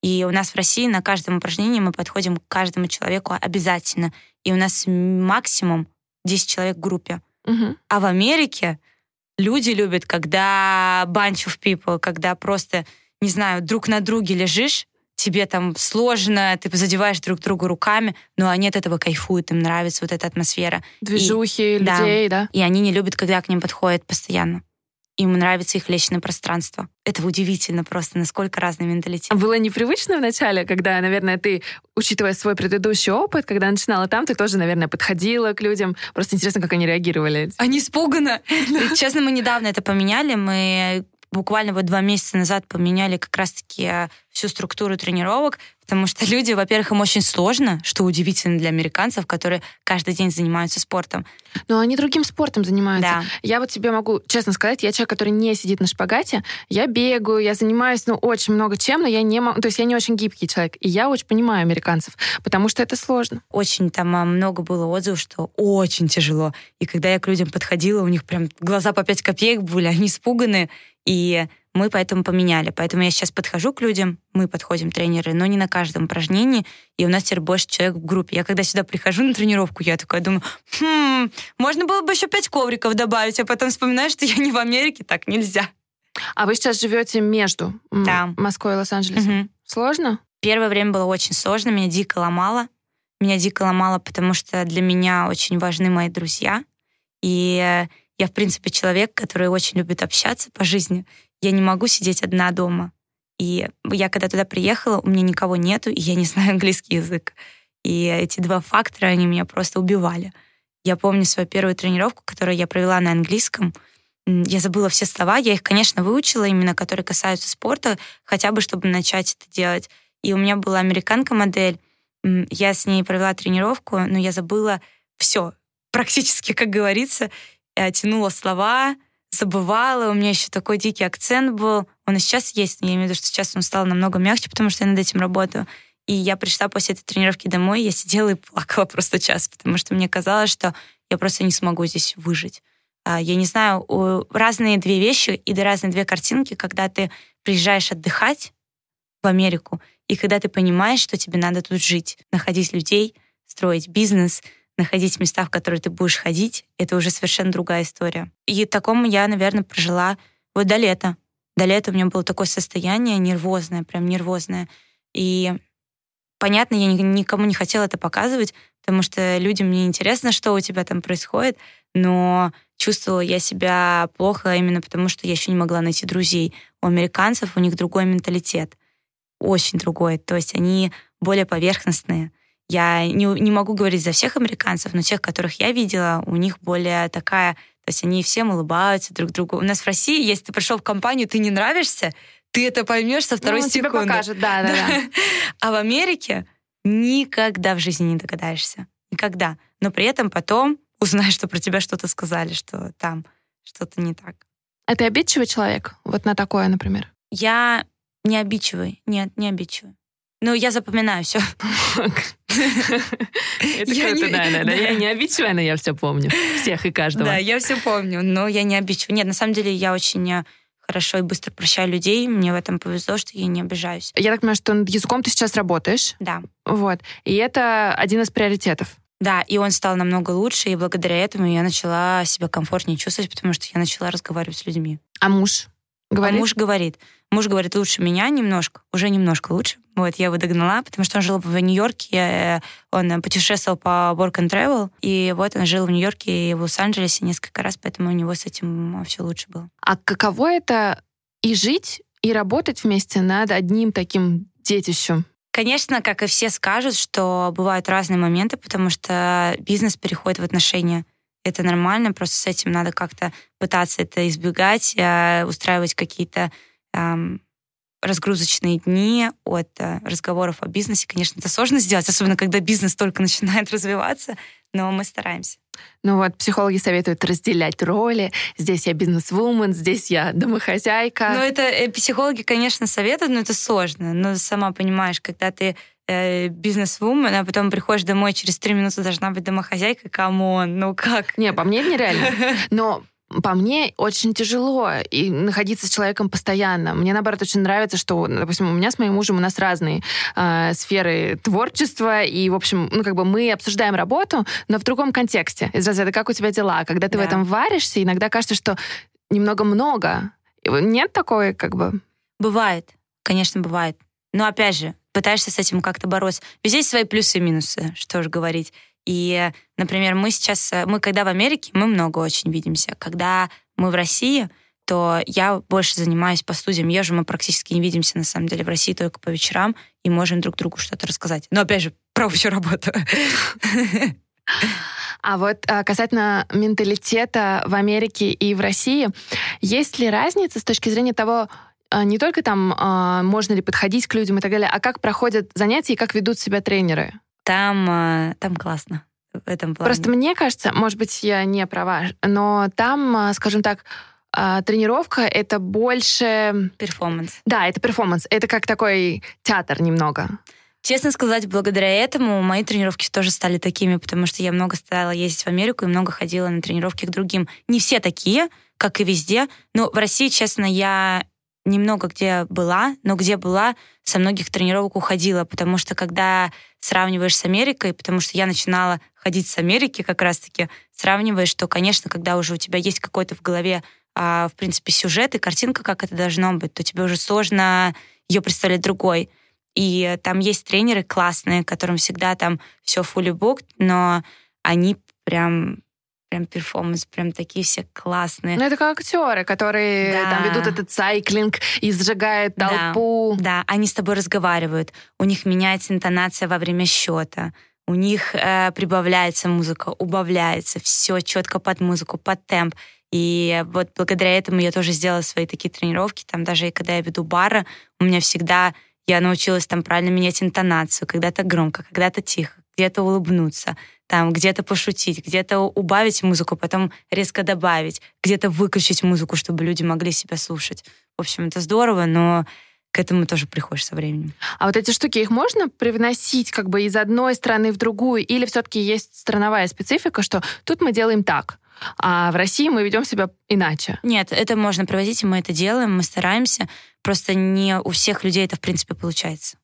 И у нас в России на каждом упражнении мы подходим к каждому человеку обязательно. И у нас максимум 10 человек в группе. Угу. А в Америке люди любят, когда bunch of people, когда просто, не знаю, друг на друге лежишь, тебе там сложно, ты задеваешь друг друга руками, но они от этого кайфуют, им нравится вот эта атмосфера. Движухи и, людей, да. да. И они не любят, когда к ним подходят постоянно им нравится их личное пространство. Это удивительно просто, насколько разный менталитет. Было непривычно вначале, когда, наверное, ты, учитывая свой предыдущий опыт, когда начинала там, ты тоже, наверное, подходила к людям. Просто интересно, как они реагировали. Они испуганы. Честно, мы недавно это поменяли. Мы буквально вот два месяца назад поменяли как раз-таки э, всю структуру тренировок, потому что люди, во-первых, им очень сложно, что удивительно для американцев, которые каждый день занимаются спортом. Но они другим спортом занимаются. Да. Я вот тебе могу честно сказать, я человек, который не сидит на шпагате, я бегаю, я занимаюсь, ну, очень много чем, но я не могу, то есть я не очень гибкий человек, и я очень понимаю американцев, потому что это сложно. Очень там а, много было отзывов, что очень тяжело, и когда я к людям подходила, у них прям глаза по пять копеек были, (laughs) они испуганные, и мы поэтому поменяли. Поэтому я сейчас подхожу к людям, мы подходим, тренеры, но не на каждом упражнении, и у нас теперь больше человек в группе. Я когда сюда прихожу на тренировку, я такая думаю, хм, можно было бы еще пять ковриков добавить, а потом вспоминаю, что я не в Америке, так нельзя. А вы сейчас живете между да. Москвой и Лос-Анджелесом? Угу. Сложно? Первое время было очень сложно, меня дико ломало. Меня дико ломало, потому что для меня очень важны мои друзья. И я, в принципе, человек, который очень любит общаться по жизни. Я не могу сидеть одна дома. И я, когда туда приехала, у меня никого нету, и я не (laughs) знаю английский язык. И эти два фактора, они меня просто убивали. Я помню свою первую тренировку, которую я провела на английском. Я забыла все слова, я их, конечно, выучила, именно которые касаются спорта, хотя бы, чтобы начать это делать. И у меня была американка-модель, я с ней провела тренировку, но я забыла все, практически, как говорится я тянула слова, забывала, у меня еще такой дикий акцент был. Он и сейчас есть, но я имею в виду, что сейчас он стал намного мягче, потому что я над этим работаю. И я пришла после этой тренировки домой, я сидела и плакала (laughs) просто час, потому что мне казалось, что я просто не смогу здесь выжить. А, я не знаю, разные две вещи и разные две картинки, когда ты приезжаешь отдыхать в Америку, и когда ты понимаешь, что тебе надо тут жить, находить людей, строить бизнес — находить места, в которые ты будешь ходить, это уже совершенно другая история. И такому я, наверное, прожила вот до лета. До лета у меня было такое состояние нервозное, прям нервозное. И понятно, я никому не хотела это показывать, потому что людям не интересно, что у тебя там происходит, но чувствовала я себя плохо именно потому, что я еще не могла найти друзей. У американцев у них другой менталитет, очень другой. То есть они более поверхностные. Я не, не могу говорить за всех американцев, но тех, которых я видела, у них более такая... То есть они всем улыбаются друг другу. У нас в России, если ты пришел в компанию, ты не нравишься, ты это поймешь со второй ну, секунды. Тебе покажет, да, да, да. (laughs) А в Америке никогда в жизни не догадаешься. Никогда. Но при этом потом узнаешь, что про тебя что-то сказали, что там что-то не так. А ты обидчивый человек? Вот на такое, например? Я не обидчивый. Нет, не обидчивый. Ну, я запоминаю все. (laughs) Это круто, да, да. Я не обидчивая, но я все помню. Всех и каждого. Да, я все помню, но я не обидчивая. Нет, на самом деле я очень э, хорошо и быстро прощаю людей. Мне в этом повезло, что я не обижаюсь. Я так понимаю, что над языком ты сейчас работаешь. Да. Вот. И это один из приоритетов. Да, и он стал намного лучше, и благодаря этому я начала себя комфортнее чувствовать, потому что я начала разговаривать с людьми. А муж? Говорит? А муж говорит. Муж говорит, лучше меня немножко, уже немножко лучше. Вот, я его догнала, потому что он жил в Нью-Йорке, он путешествовал по work and travel, и вот он жил в Нью-Йорке и в Лос-Анджелесе несколько раз, поэтому у него с этим все лучше было. А каково это и жить и работать вместе над одним таким детищем? Конечно, как и все скажут, что бывают разные моменты, потому что бизнес переходит в отношения. Это нормально, просто с этим надо как-то пытаться это избегать, э, устраивать какие-то разгрузочные дни от э, разговоров о бизнесе. Конечно, это сложно сделать, особенно когда бизнес только начинает (laughs) развиваться, но мы стараемся. Ну вот, психологи советуют разделять роли. Здесь я бизнес-вумен, здесь я домохозяйка. Ну это э, психологи, конечно, советуют, но это сложно. Но сама понимаешь, когда ты э, бизнес-вумен, а потом приходишь домой, через три минуты должна быть домохозяйка, come on, ну как? Не, по мне это нереально. (laughs) Но по мне очень тяжело и находиться с человеком постоянно. Мне, наоборот, очень нравится, что, допустим, у меня с моим мужем у нас разные э, сферы творчества, и, в общем, ну, как бы мы обсуждаем работу, но в другом контексте. Из разряда «как у тебя дела?». Когда ты да. в этом варишься, иногда кажется, что немного много. Нет такой, как бы... Бывает, конечно, бывает. Но, опять же, пытаешься с этим как-то бороться. Везде есть свои плюсы и минусы, что же говорить. И, например, мы сейчас, э, мы когда в Америке, мы много очень видимся. Когда мы в России, то я больше занимаюсь по студиям, езжу, мы практически не видимся, на самом деле, в России только по вечерам, и можем друг другу что-то рассказать. Но, опять же, про общую работу. А вот а, касательно менталитета в Америке и в России, есть ли разница с точки зрения того, а, не только там можно ли подходить к людям и так далее, а как проходят занятия и как ведут себя тренеры? Там, э, там классно в этом плане. Просто мне кажется, может быть, я не права, но там, э, скажем так, э, тренировка — это больше... Перформанс. Да, это перформанс. Это как такой театр немного. Честно сказать, благодаря этому мои тренировки тоже стали такими, потому что я много стала ездить в Америку и много ходила на тренировки к другим. Не все такие, как и везде, но в России, честно, я немного где была, но где была, со многих тренировок уходила, потому что когда сравниваешь с Америкой, потому что я начинала ходить с Америки как раз-таки, сравниваешь, что, конечно, когда уже у тебя есть какой-то в голове, а, в принципе, сюжет и картинка, как это должно быть, то тебе уже сложно ее представлять другой. И там есть тренеры классные, которым всегда там все fully booked, но они прям прям перформанс, прям такие все классные. Ну, это как актеры, которые да. там ведут этот сайклинг и сжигают толпу. Да, да, они с тобой разговаривают, у них меняется интонация во время счета, у них э, прибавляется музыка, убавляется, все четко под музыку, под темп. И вот благодаря этому я тоже сделала свои такие тренировки. Там даже и когда я веду бары, у меня всегда я научилась там правильно менять интонацию, когда-то громко, когда-то тихо, где-то улыбнуться, там где-то пошутить, где-то убавить музыку, потом резко добавить, где-то выключить музыку, чтобы люди могли себя слушать. В общем, это здорово, но к этому тоже приходишь со временем. А вот эти штуки, их можно привносить как бы из одной страны в другую? Или все-таки есть страновая специфика, что тут мы делаем так, а в России мы ведем себя иначе? Нет, это можно привозить, и мы это делаем, мы стараемся. Просто не у всех людей это, в принципе, получается,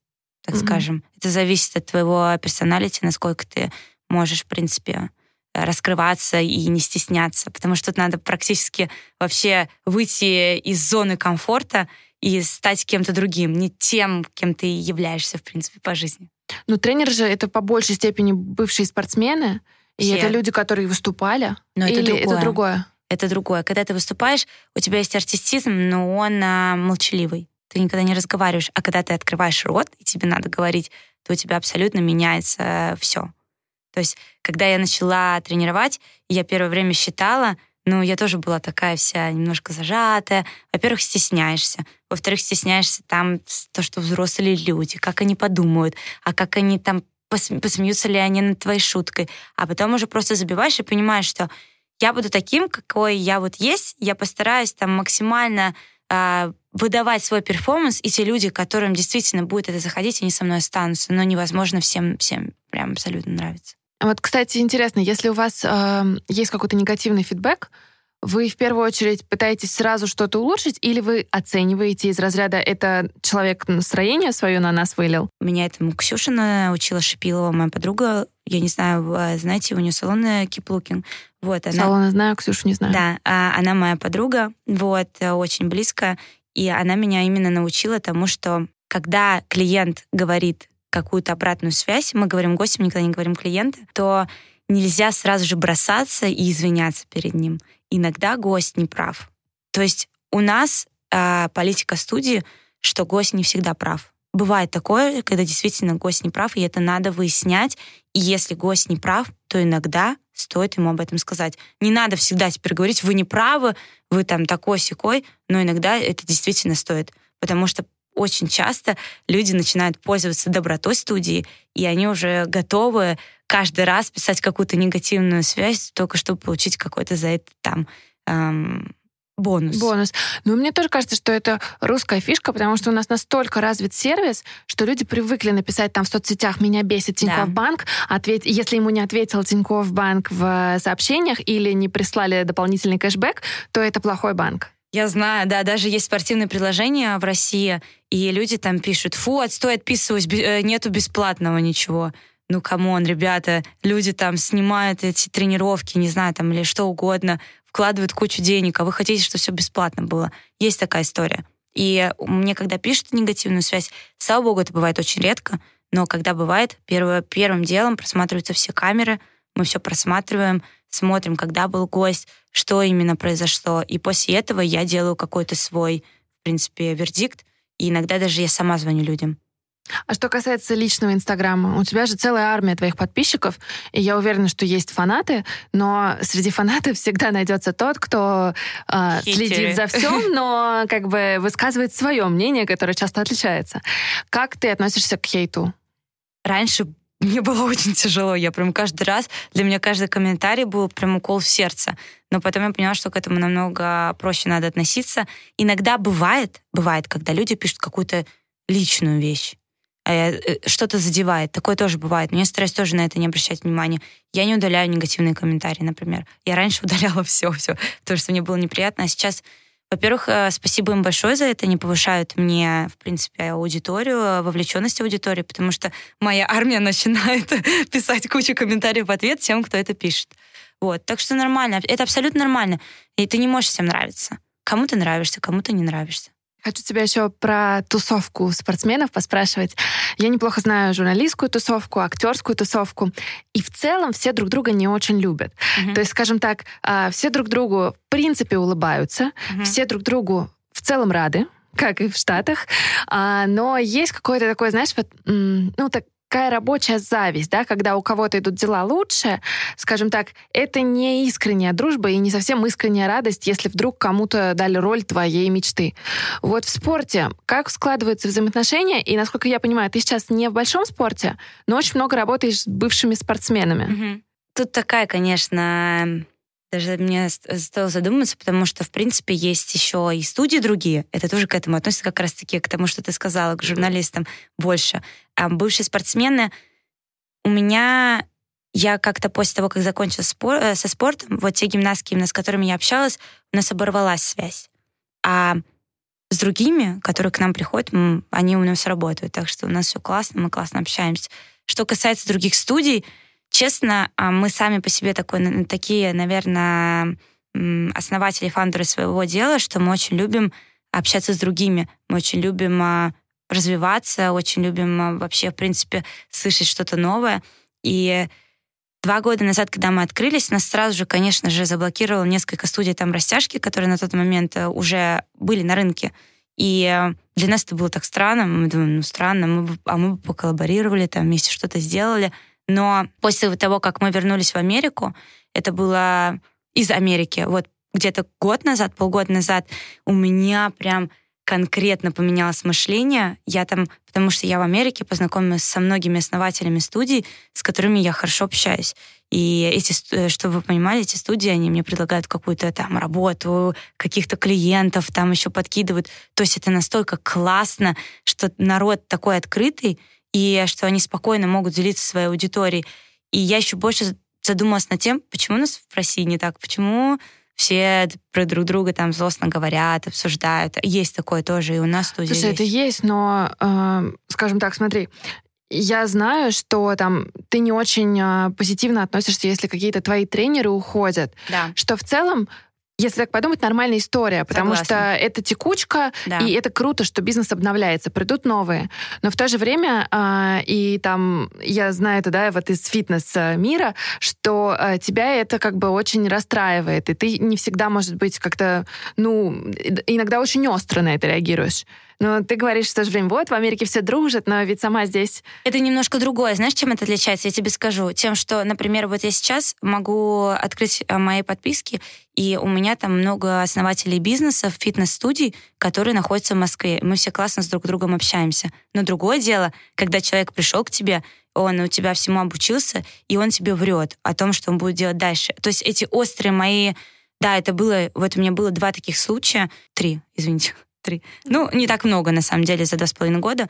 так mm-hmm. скажем. Это зависит от твоего персоналити, насколько ты можешь, в принципе, раскрываться и не стесняться, потому что тут надо практически вообще выйти из зоны комфорта и стать кем-то другим, не тем, кем ты являешься, в принципе, по жизни. Ну, тренеры же это по большей степени бывшие спортсмены, Все. и это люди, которые выступали. Но это другое. это другое? Это другое. Когда ты выступаешь, у тебя есть артистизм, но он а, молчаливый. Ты никогда не разговариваешь. А когда ты открываешь рот, и тебе надо говорить, то у тебя абсолютно меняется все. То есть, когда я начала тренировать, я первое время считала, ну, я тоже была такая вся немножко зажатая. Во-первых, стесняешься. Во-вторых, стесняешься там то, что взрослые люди, как они подумают, а как они там посмеются ли они над твоей шуткой. А потом уже просто забиваешь и понимаешь, что я буду таким, какой я вот есть, я постараюсь там максимально э, выдавать свой перформанс, и те люди, которым действительно будет это заходить, они со мной останутся. Но невозможно всем, всем прям абсолютно нравится. Вот, кстати, интересно, если у вас э, есть какой-то негативный фидбэк, вы в первую очередь пытаетесь сразу что-то улучшить, или вы оцениваете из разряда «это человек настроение свое на нас вылил»? Меня этому Ксюша научила Шипилова, моя подруга. Я не знаю, знаете, у нее салон Keep Looking. Вот, она... Салоны знаю, Ксюшу не знаю. Да, а, она моя подруга, вот, очень близко. И она меня именно научила тому, что когда клиент говорит какую-то обратную связь, мы говорим гостям, никогда не говорим клиенту, то нельзя сразу же бросаться и извиняться перед ним. Иногда гость не прав. То есть у нас э, политика студии, что гость не всегда прав. Бывает такое, когда действительно гость не прав, и это надо выяснять. И если гость не прав, то иногда стоит ему об этом сказать. Не надо всегда теперь говорить, вы не правы, вы там такой-сякой, но иногда это действительно стоит. Потому что очень часто люди начинают пользоваться добротой студии, и они уже готовы каждый раз писать какую-то негативную связь, только чтобы получить какой-то за это там эм, бонус. Бонус. Ну, мне тоже кажется, что это русская фишка, потому что у нас настолько развит сервис, что люди привыкли написать там в соцсетях «Меня бесит Тинькофф да. Банк», ответь, если ему не ответил Тинькофф Банк в сообщениях или не прислали дополнительный кэшбэк, то это плохой банк. Я знаю, да, даже есть спортивные приложения в России, и люди там пишут, фу, отстой, отписываюсь, э, нету бесплатного ничего. Ну, come on, ребята, люди там снимают эти тренировки, не знаю, там, или что угодно, вкладывают кучу денег, а вы хотите, чтобы все бесплатно было. Есть такая история. И мне, когда пишут негативную связь, слава богу, это бывает очень редко, но когда бывает, первое, первым делом просматриваются все камеры, мы все просматриваем, смотрим, когда был гость, что именно произошло. И после этого я делаю какой-то свой, в принципе, вердикт. И иногда даже я сама звоню людям. А что касается личного Инстаграма, у тебя же целая армия твоих подписчиков, и я уверена, что есть фанаты, но среди фанатов всегда найдется тот, кто э, следит за всем, (laughs) но как бы высказывает свое мнение, которое часто отличается. Как ты относишься к хейту? Раньше мне было очень тяжело. Я прям каждый раз, для меня каждый комментарий был прям укол в сердце. Но потом я поняла, что к этому намного проще надо относиться. Иногда бывает, бывает, когда люди пишут какую-то личную вещь, э, э, что-то задевает. Такое тоже бывает. Но я стараюсь тоже на это не обращать внимания. Я не удаляю негативные комментарии, например. Я раньше (laughs) удаляла все, все, потому что мне было неприятно, а сейчас во-первых, э, спасибо им большое за это. Они повышают мне, в принципе, аудиторию, вовлеченность аудитории, потому что моя армия начинает (laughs) писать кучу комментариев в ответ тем, кто это пишет. Вот. Так что нормально. Это абсолютно нормально. И ты не можешь всем нравиться. Кому ты нравишься, кому-то не нравишься. Хочу тебя еще про тусовку спортсменов поспрашивать. Я неплохо знаю журналистскую тусовку, актерскую тусовку. И в целом все друг друга не очень любят. Uh-huh. То есть, скажем так, а, все друг другу в принципе улыбаются, uh-huh. все друг другу в целом рады, как и в Штатах. А, но есть какое-то такое, знаешь, вот, ну, так, такая рабочая зависть, да, когда у кого-то идут дела лучше, скажем так, это не искренняя дружба и не совсем искренняя радость, если вдруг кому-то дали роль твоей мечты. Вот в спорте как складываются взаимоотношения, и, насколько я понимаю, ты сейчас не в большом спорте, но очень много работаешь с бывшими спортсменами. Угу. Тут такая, конечно, даже мне стоило задуматься, потому что, в принципе, есть еще и студии другие. Это тоже к этому относится как раз-таки к тому, что ты сказала, к журналистам больше. А бывшие спортсмены у меня я как-то после того, как закончила спор, э, со спортом, вот те гимнастки, именно с которыми я общалась, у нас оборвалась связь. А с другими, которые к нам приходят, они у нас работают. Так что у нас все классно, мы классно общаемся. Что касается других студий, Честно, а, мы сами по себе такой, такие, наверное, основатели, фаундеры своего дела, что мы очень любим общаться с другими, мы очень любим а, развиваться, очень любим а, вообще, в принципе, слышать что-то новое. И два года назад, когда мы открылись, нас сразу же, конечно же, заблокировало несколько студий там растяжки, которые на тот момент э, уже были на рынке. И э, для нас это было так странно. Мы думаем, ну странно, мы бы, а мы бы поколлаборировали, там вместе что-то сделали. Но после того, как мы вернулись в Америку, это было из Америки, вот где-то год назад, полгода назад, у меня прям конкретно поменялось мышление. Я там, потому что я в Америке познакомилась со многими основателями студий, с которыми я хорошо общаюсь. И эти, э, чтобы вы понимали, эти студии, они мне предлагают какую-то там работу, каких-то клиентов там еще подкидывают. То есть это настолько классно, что народ такой открытый, и что они спокойно могут делиться своей аудиторией. И я еще больше задумалась над тем, почему у нас в России не так, почему все про друг друга там злостно говорят, обсуждают. Есть такое тоже, и у нас тут Слушай, есть. это есть, но, э, скажем так, смотри, я знаю, что там ты не очень э, позитивно относишься, если какие-то твои тренеры уходят. Да. Что в целом если так подумать, нормальная история, потому Согласна. что это текучка, Да. и это круто, что бизнес обновляется, придут новые. Но в то же время, а, и там, я знаю это, да, вот из фитнес-мира, что а, тебя это как бы очень расстраивает, и ты не всегда, может быть, как-то, ну, иногда очень остро на это реагируешь. Но ты говоришь в то же время, вот, в Америке все дружат, но ведь сама здесь... Это немножко другое. Знаешь, чем это отличается? Я тебе скажу. Тем, что, например, вот я сейчас могу открыть э, мои подписки, и у меня там много основателей бизнесов, фитнес-студий, которые находятся в Москве. Мы все классно с друг другом общаемся. Но другое дело, когда человек пришел к тебе, он у тебя всему обучился, и он тебе врет о том, что он будет делать дальше. То есть эти острые мои... Да, это было... Вот у меня было два таких случая. Три, извините. (laughs) Три. Ну, не так много, на самом деле, за два с половиной года.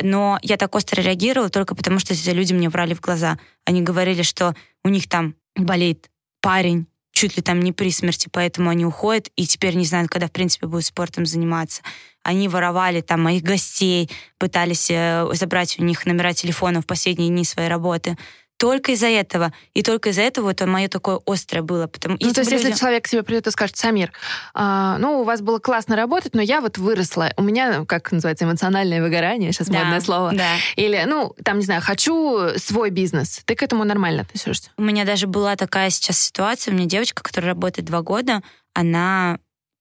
Но я так остро реагировала только потому, что эти люди мне врали в глаза. Они говорили, что у них там болеет парень, чуть ли там не при смерти, поэтому они уходят и теперь не знают, когда, в принципе, будут спортом заниматься. Они воровали там моих гостей, пытались э, забрать у них номера телефона в последние дни своей работы. Только из-за этого. И только из-за этого это мое такое острое было. Потому, Ну, то есть, бы если люди- человек к тебе придет и скажет, Самир, а, ну, у вас было классно работать, но я вот выросла. У меня, как называется, эмоциональное выгорание, сейчас Да, модное слово. Да. Или, ну, там, не знаю, хочу свой бизнес. Ты к этому нормально относишься? У меня даже была такая сейчас ситуация. У меня девочка, которая работает два года, она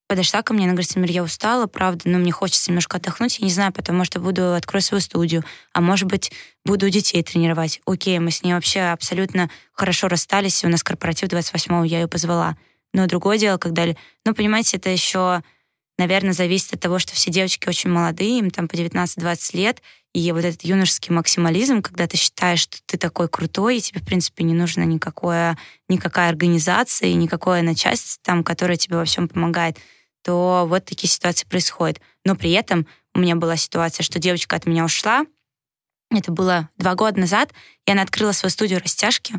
подошла ко мне, она говорит, Самир, я устала, правда, но мне хочется немножко отдохнуть, я не знаю, потому что буду открою свою студию, а может быть, буду детей тренировать. Окей, мы с ней вообще абсолютно хорошо расстались, у нас корпоратив 28-го, я ее позвала. Но другое дело, когда... Ну, понимаете, это еще, наверное, зависит от того, что все девочки очень молодые, им там по 19-20 лет, и вот этот юношеский максимализм, когда ты считаешь, что ты такой крутой, и тебе, в принципе, не нужна никакое, никакая организация и никакое начальство, там, которое тебе во всем помогает, то вот такие ситуации происходят. Но при этом у меня была ситуация, что девочка от меня ушла. Это было два года назад, и она открыла свою студию растяжки.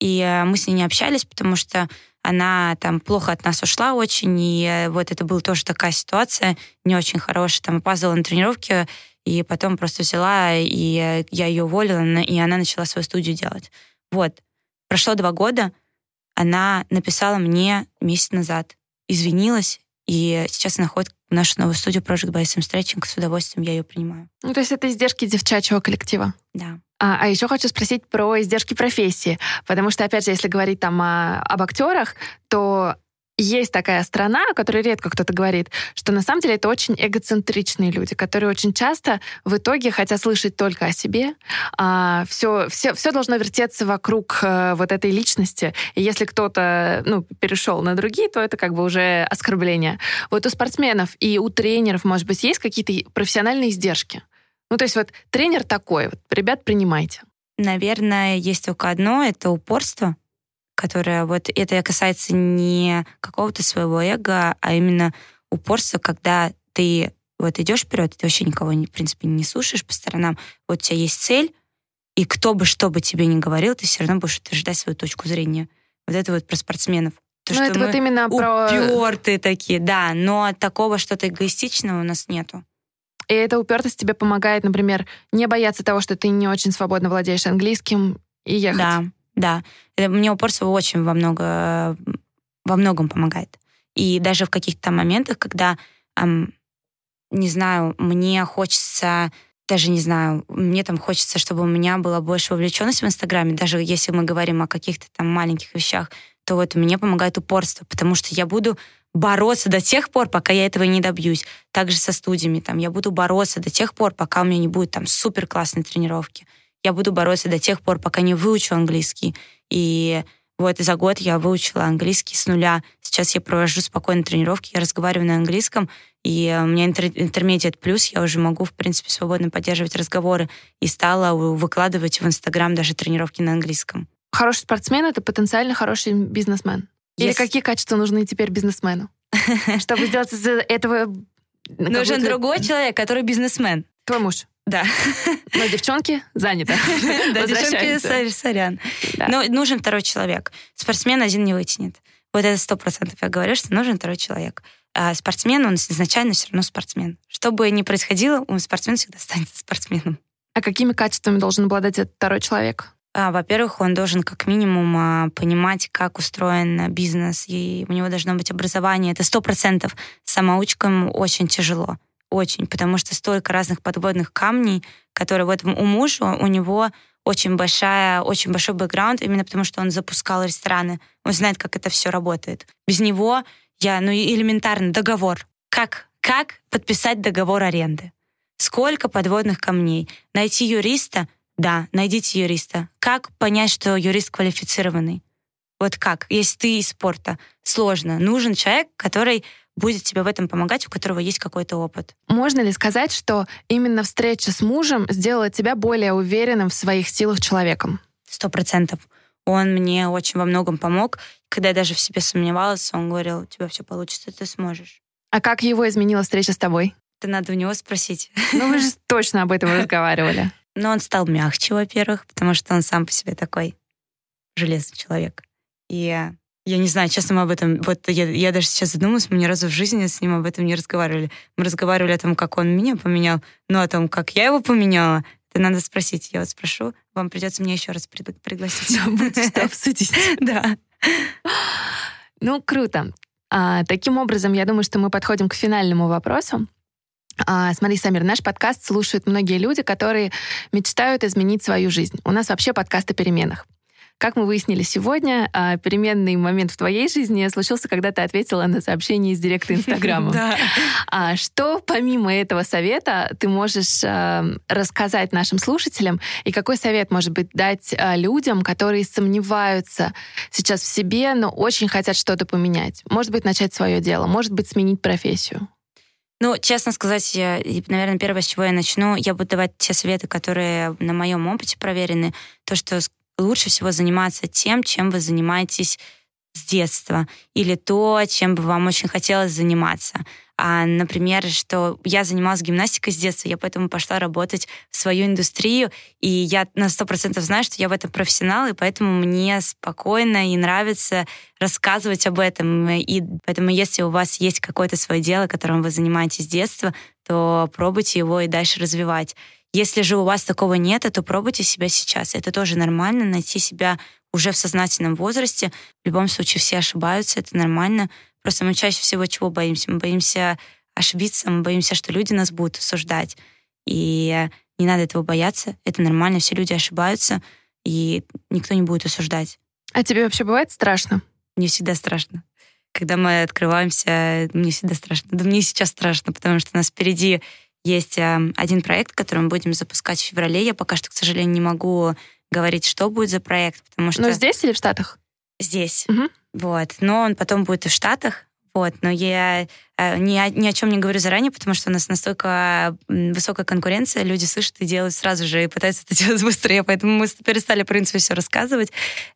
И э, мы с ней не общались, потому что она там плохо от нас ушла очень, и э, вот это была тоже такая ситуация не очень хорошая. Там опаздывала на тренировки, и потом просто взяла, и э, я ее уволила, и она начала свою студию делать. Вот. Прошло два года, она написала мне месяц назад, извинилась, и сейчас она ходит в нашу новую студию Project by SM Stretching. С удовольствием я ее принимаю. Ну, то есть это издержки девчачьего коллектива. Да. А, а еще хочу спросить про издержки профессии, потому что, опять же, если говорить там о- об актерах, то есть такая страна, о которой редко кто-то говорит, что на самом деле это очень эгоцентричные люди, которые очень часто в итоге хотят слышать только о себе. А, все, все, все должно вертеться вокруг э, вот этой личности. И если кто-то ну, перешел на другие, то это как бы уже оскорбление. Вот у спортсменов и у тренеров, может быть, есть какие-то профессиональные издержки? Ну, то есть вот тренер такой, вот, ребят, принимайте. Наверное, есть только одно — это упорство, которое вот это касается не какого-то своего эго, а именно упорства, когда ты вот идешь вперед, ты вообще никого, в принципе, не слушаешь по сторонам, вот у тебя есть цель, и кто бы что бы тебе ни говорил, ты все равно будешь утверждать свою точку зрения. Вот это вот про спортсменов. То, ну, это вот именно про... упертые такие, да, но такого что-то эгоистичного у нас нету. И эта упертость тебе помогает, например, не бояться того, что ты не очень свободно владеешь английским и ехать. Да, да. Это мне упорство очень во, много, во многом помогает. И даже в каких-то моментах, когда, эм, не знаю, мне хочется, даже не знаю, мне там хочется, чтобы у меня была больше вовлеченность в Инстаграме, даже если мы говорим о каких-то там маленьких вещах, то вот мне помогает упорство, потому что я буду бороться до тех пор, пока я этого не добьюсь. Также со студиями. Там, я буду бороться до тех пор, пока у меня не будет там супер классной тренировки. Я буду бороться до тех пор, пока не выучу английский. И вот за год я выучила английский с нуля. Сейчас я провожу спокойно тренировки, я разговариваю на английском, и у меня интер- интермедиат плюс, я уже могу, в принципе, свободно поддерживать разговоры и стала выкладывать в Инстаграм даже тренировки на английском. Хороший спортсмен — это потенциально хороший бизнесмен. Или Если- какие качества нужны теперь бизнесмену? (laughs) Чтобы сделать из этого... Нужен другой человек, который бизнесмен. Твой муж. Да. Но девчонки заняты. (laughs) Да, девчонки, сорян. Но нужен второй человек. Спортсмен один не вытянет. Вот это сто процентов я говорю, что нужен второй человек. А спортсмен, он изначально все равно спортсмен. Что бы ни происходило, он спортсмен всегда останется спортсменом. А какими качествами должен обладать этот второй человек? А, во-первых, он должен как минимум а, понимать, как устроен бизнес, и у него должно быть образование. Это сто процентов. Самоучкам очень тяжело. Очень, потому что столько разных подводных камней, которые в этом у мужа, у него очень большая, очень большой бэкграунд, именно потому что он запускал рестораны. Он знает, как это все работает. Без него я, ну, элементарно, договор. Как, как подписать договор аренды? Сколько подводных камней? Найти юриста? Да, найдите юриста. Как понять, что юрист квалифицированный? Вот как? Если ты из спорта, сложно. Нужен человек, который будет тебе в этом помогать, у которого есть какой-то опыт. Можно ли сказать, что именно встреча с мужем сделала тебя более уверенным в своих силах человеком? Сто процентов. Он мне очень во многом помог. Когда я даже в себе сомневалась, он говорил, у тебя все получится, ты сможешь. А как его изменила встреча с тобой? Это надо у него спросить. Ну, вы же (laughs) точно об этом разговаривали. Но он стал мягче, во-первых, потому что он сам по себе такой железный человек. И я не знаю, честно, мы об этом... Вот я, я даже сейчас задумалась, мы ни разу в жизни с ним об этом не разговаривали. Мы разговаривали о том, как он меня поменял, но о том, как я его поменяла, это надо спросить. Я вот спрошу, вам придется меня еще раз пригласить. Да, будет (laughs) что обсудить. Да. Ну, круто. А, таким образом, я думаю, что мы подходим к финальному вопросу. А, смотри, Самир, наш подкаст слушают многие люди, которые мечтают изменить свою жизнь. У нас вообще подкаст о переменах. Как мы выяснили сегодня, а, переменный момент в твоей жизни случился, когда ты ответила на сообщение из директа Инстаграма. (laughs) А что помимо этого совета ты можешь а, рассказать нашим слушателям и какой совет, может быть, дать людям, которые сомневаются сейчас в себе, но очень хотят что-то поменять? Может быть, начать свое дело, может быть, сменить профессию? Ну, честно сказать, я, наверное, первое, с чего я начну, я буду давать те советы, которые на моем опыте проверены. То, что лучше всего заниматься тем, чем вы занимаетесь с детства, или то, чем бы вам очень хотелось заниматься. А, например, что я занималась гимнастикой с детства, я поэтому пошла работать в свою индустрию, и я на сто процентов знаю, что я в этом профессионал, и поэтому мне спокойно и нравится рассказывать об этом. И поэтому, если у вас есть какое-то свое дело, которым вы занимаетесь с детства, то пробуйте его и дальше развивать. Если же у вас такого нет, то пробуйте себя сейчас. Это тоже нормально, найти себя уже в сознательном возрасте. В любом случае все ошибаются, это нормально. Просто мы чаще всего чего боимся? Мы боимся ошибиться, мы боимся, что люди нас будут осуждать. И не надо этого бояться, это нормально, все люди ошибаются, и никто не будет осуждать. А тебе вообще бывает страшно? Мне всегда страшно. Когда мы открываемся, мне всегда страшно. Да мне сейчас страшно, потому что у нас впереди есть эм, один проект, который мы будем запускать в феврале. Я пока что, к сожалению, не могу говорить, что будет за проект, потому что... Но здесь или в Штатах? Здесь. Угу. Вот. Но он потом будет и в Штатах. Вот, но я э, ни, о, ни о чем не говорю заранее, потому что у нас настолько высокая конкуренция, люди слышат и делают сразу же, и пытаются это (laughs) делать быстрее, поэтому мы перестали, в принципе, все рассказывать.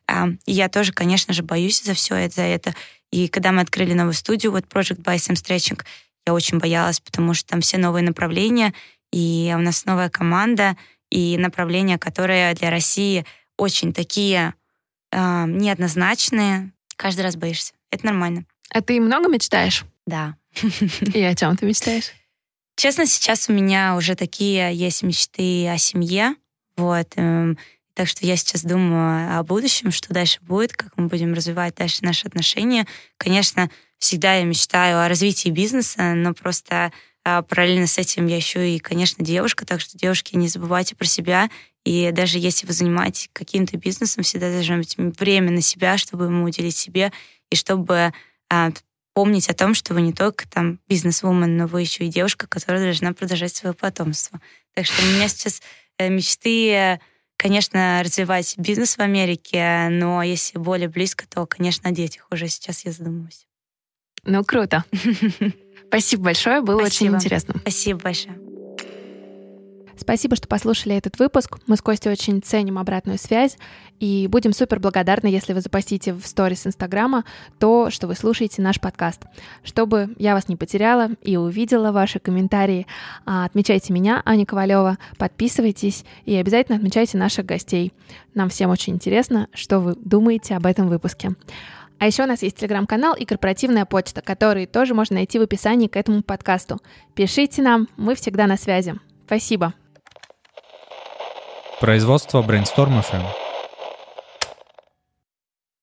А, и я тоже, конечно же, боюсь за все это, за это. И когда мы открыли новую студию, вот Project by Sam Stretching, я очень боялась, потому что там все новые направления, и у нас новая команда, и направления, которые для России очень такие э, неоднозначные. Каждый раз боишься. Это нормально. А ты много мечтаешь? Да. И о чем ты мечтаешь? Честно, сейчас у меня уже такие есть мечты о семье. Вот. Эм, так что я сейчас думаю о будущем, что дальше будет, как мы будем развивать дальше наши отношения. Конечно, всегда я мечтаю о развитии бизнеса, но просто а, параллельно с этим я еще и, конечно, девушка, так что, девушки, не забывайте про себя. И даже если вы занимаетесь каким-то бизнесом, всегда должно быть время на себя, чтобы ему уделить себе, и чтобы а, помнить о том, что вы не только там бизнес-вумен, но вы еще и девушка, которая должна продолжать свое потомство. Так что у меня сейчас э, мечты конечно, развивать бизнес в Америке, но если более близко, то, конечно, о детях уже сейчас я задумываюсь. Ну, круто. (laughs) Спасибо большое, было Спасибо. очень интересно. Спасибо большое. Спасибо, что послушали этот выпуск. Мы с Костей очень ценим обратную связь и будем супер благодарны, если вы запостите в сторис Инстаграма то, что вы слушаете наш подкаст. Чтобы я вас не потеряла и увидела ваши комментарии, а, отмечайте меня, Аня Ковалева, подписывайтесь и обязательно отмечайте наших гостей. Нам всем очень интересно, что вы думаете об этом выпуске. А еще у нас есть телеграм-канал и корпоративная почта, которые тоже можно найти в описании к этому подкасту. Пишите нам, мы всегда на связи. Спасибо. Производство Brainstorm FM.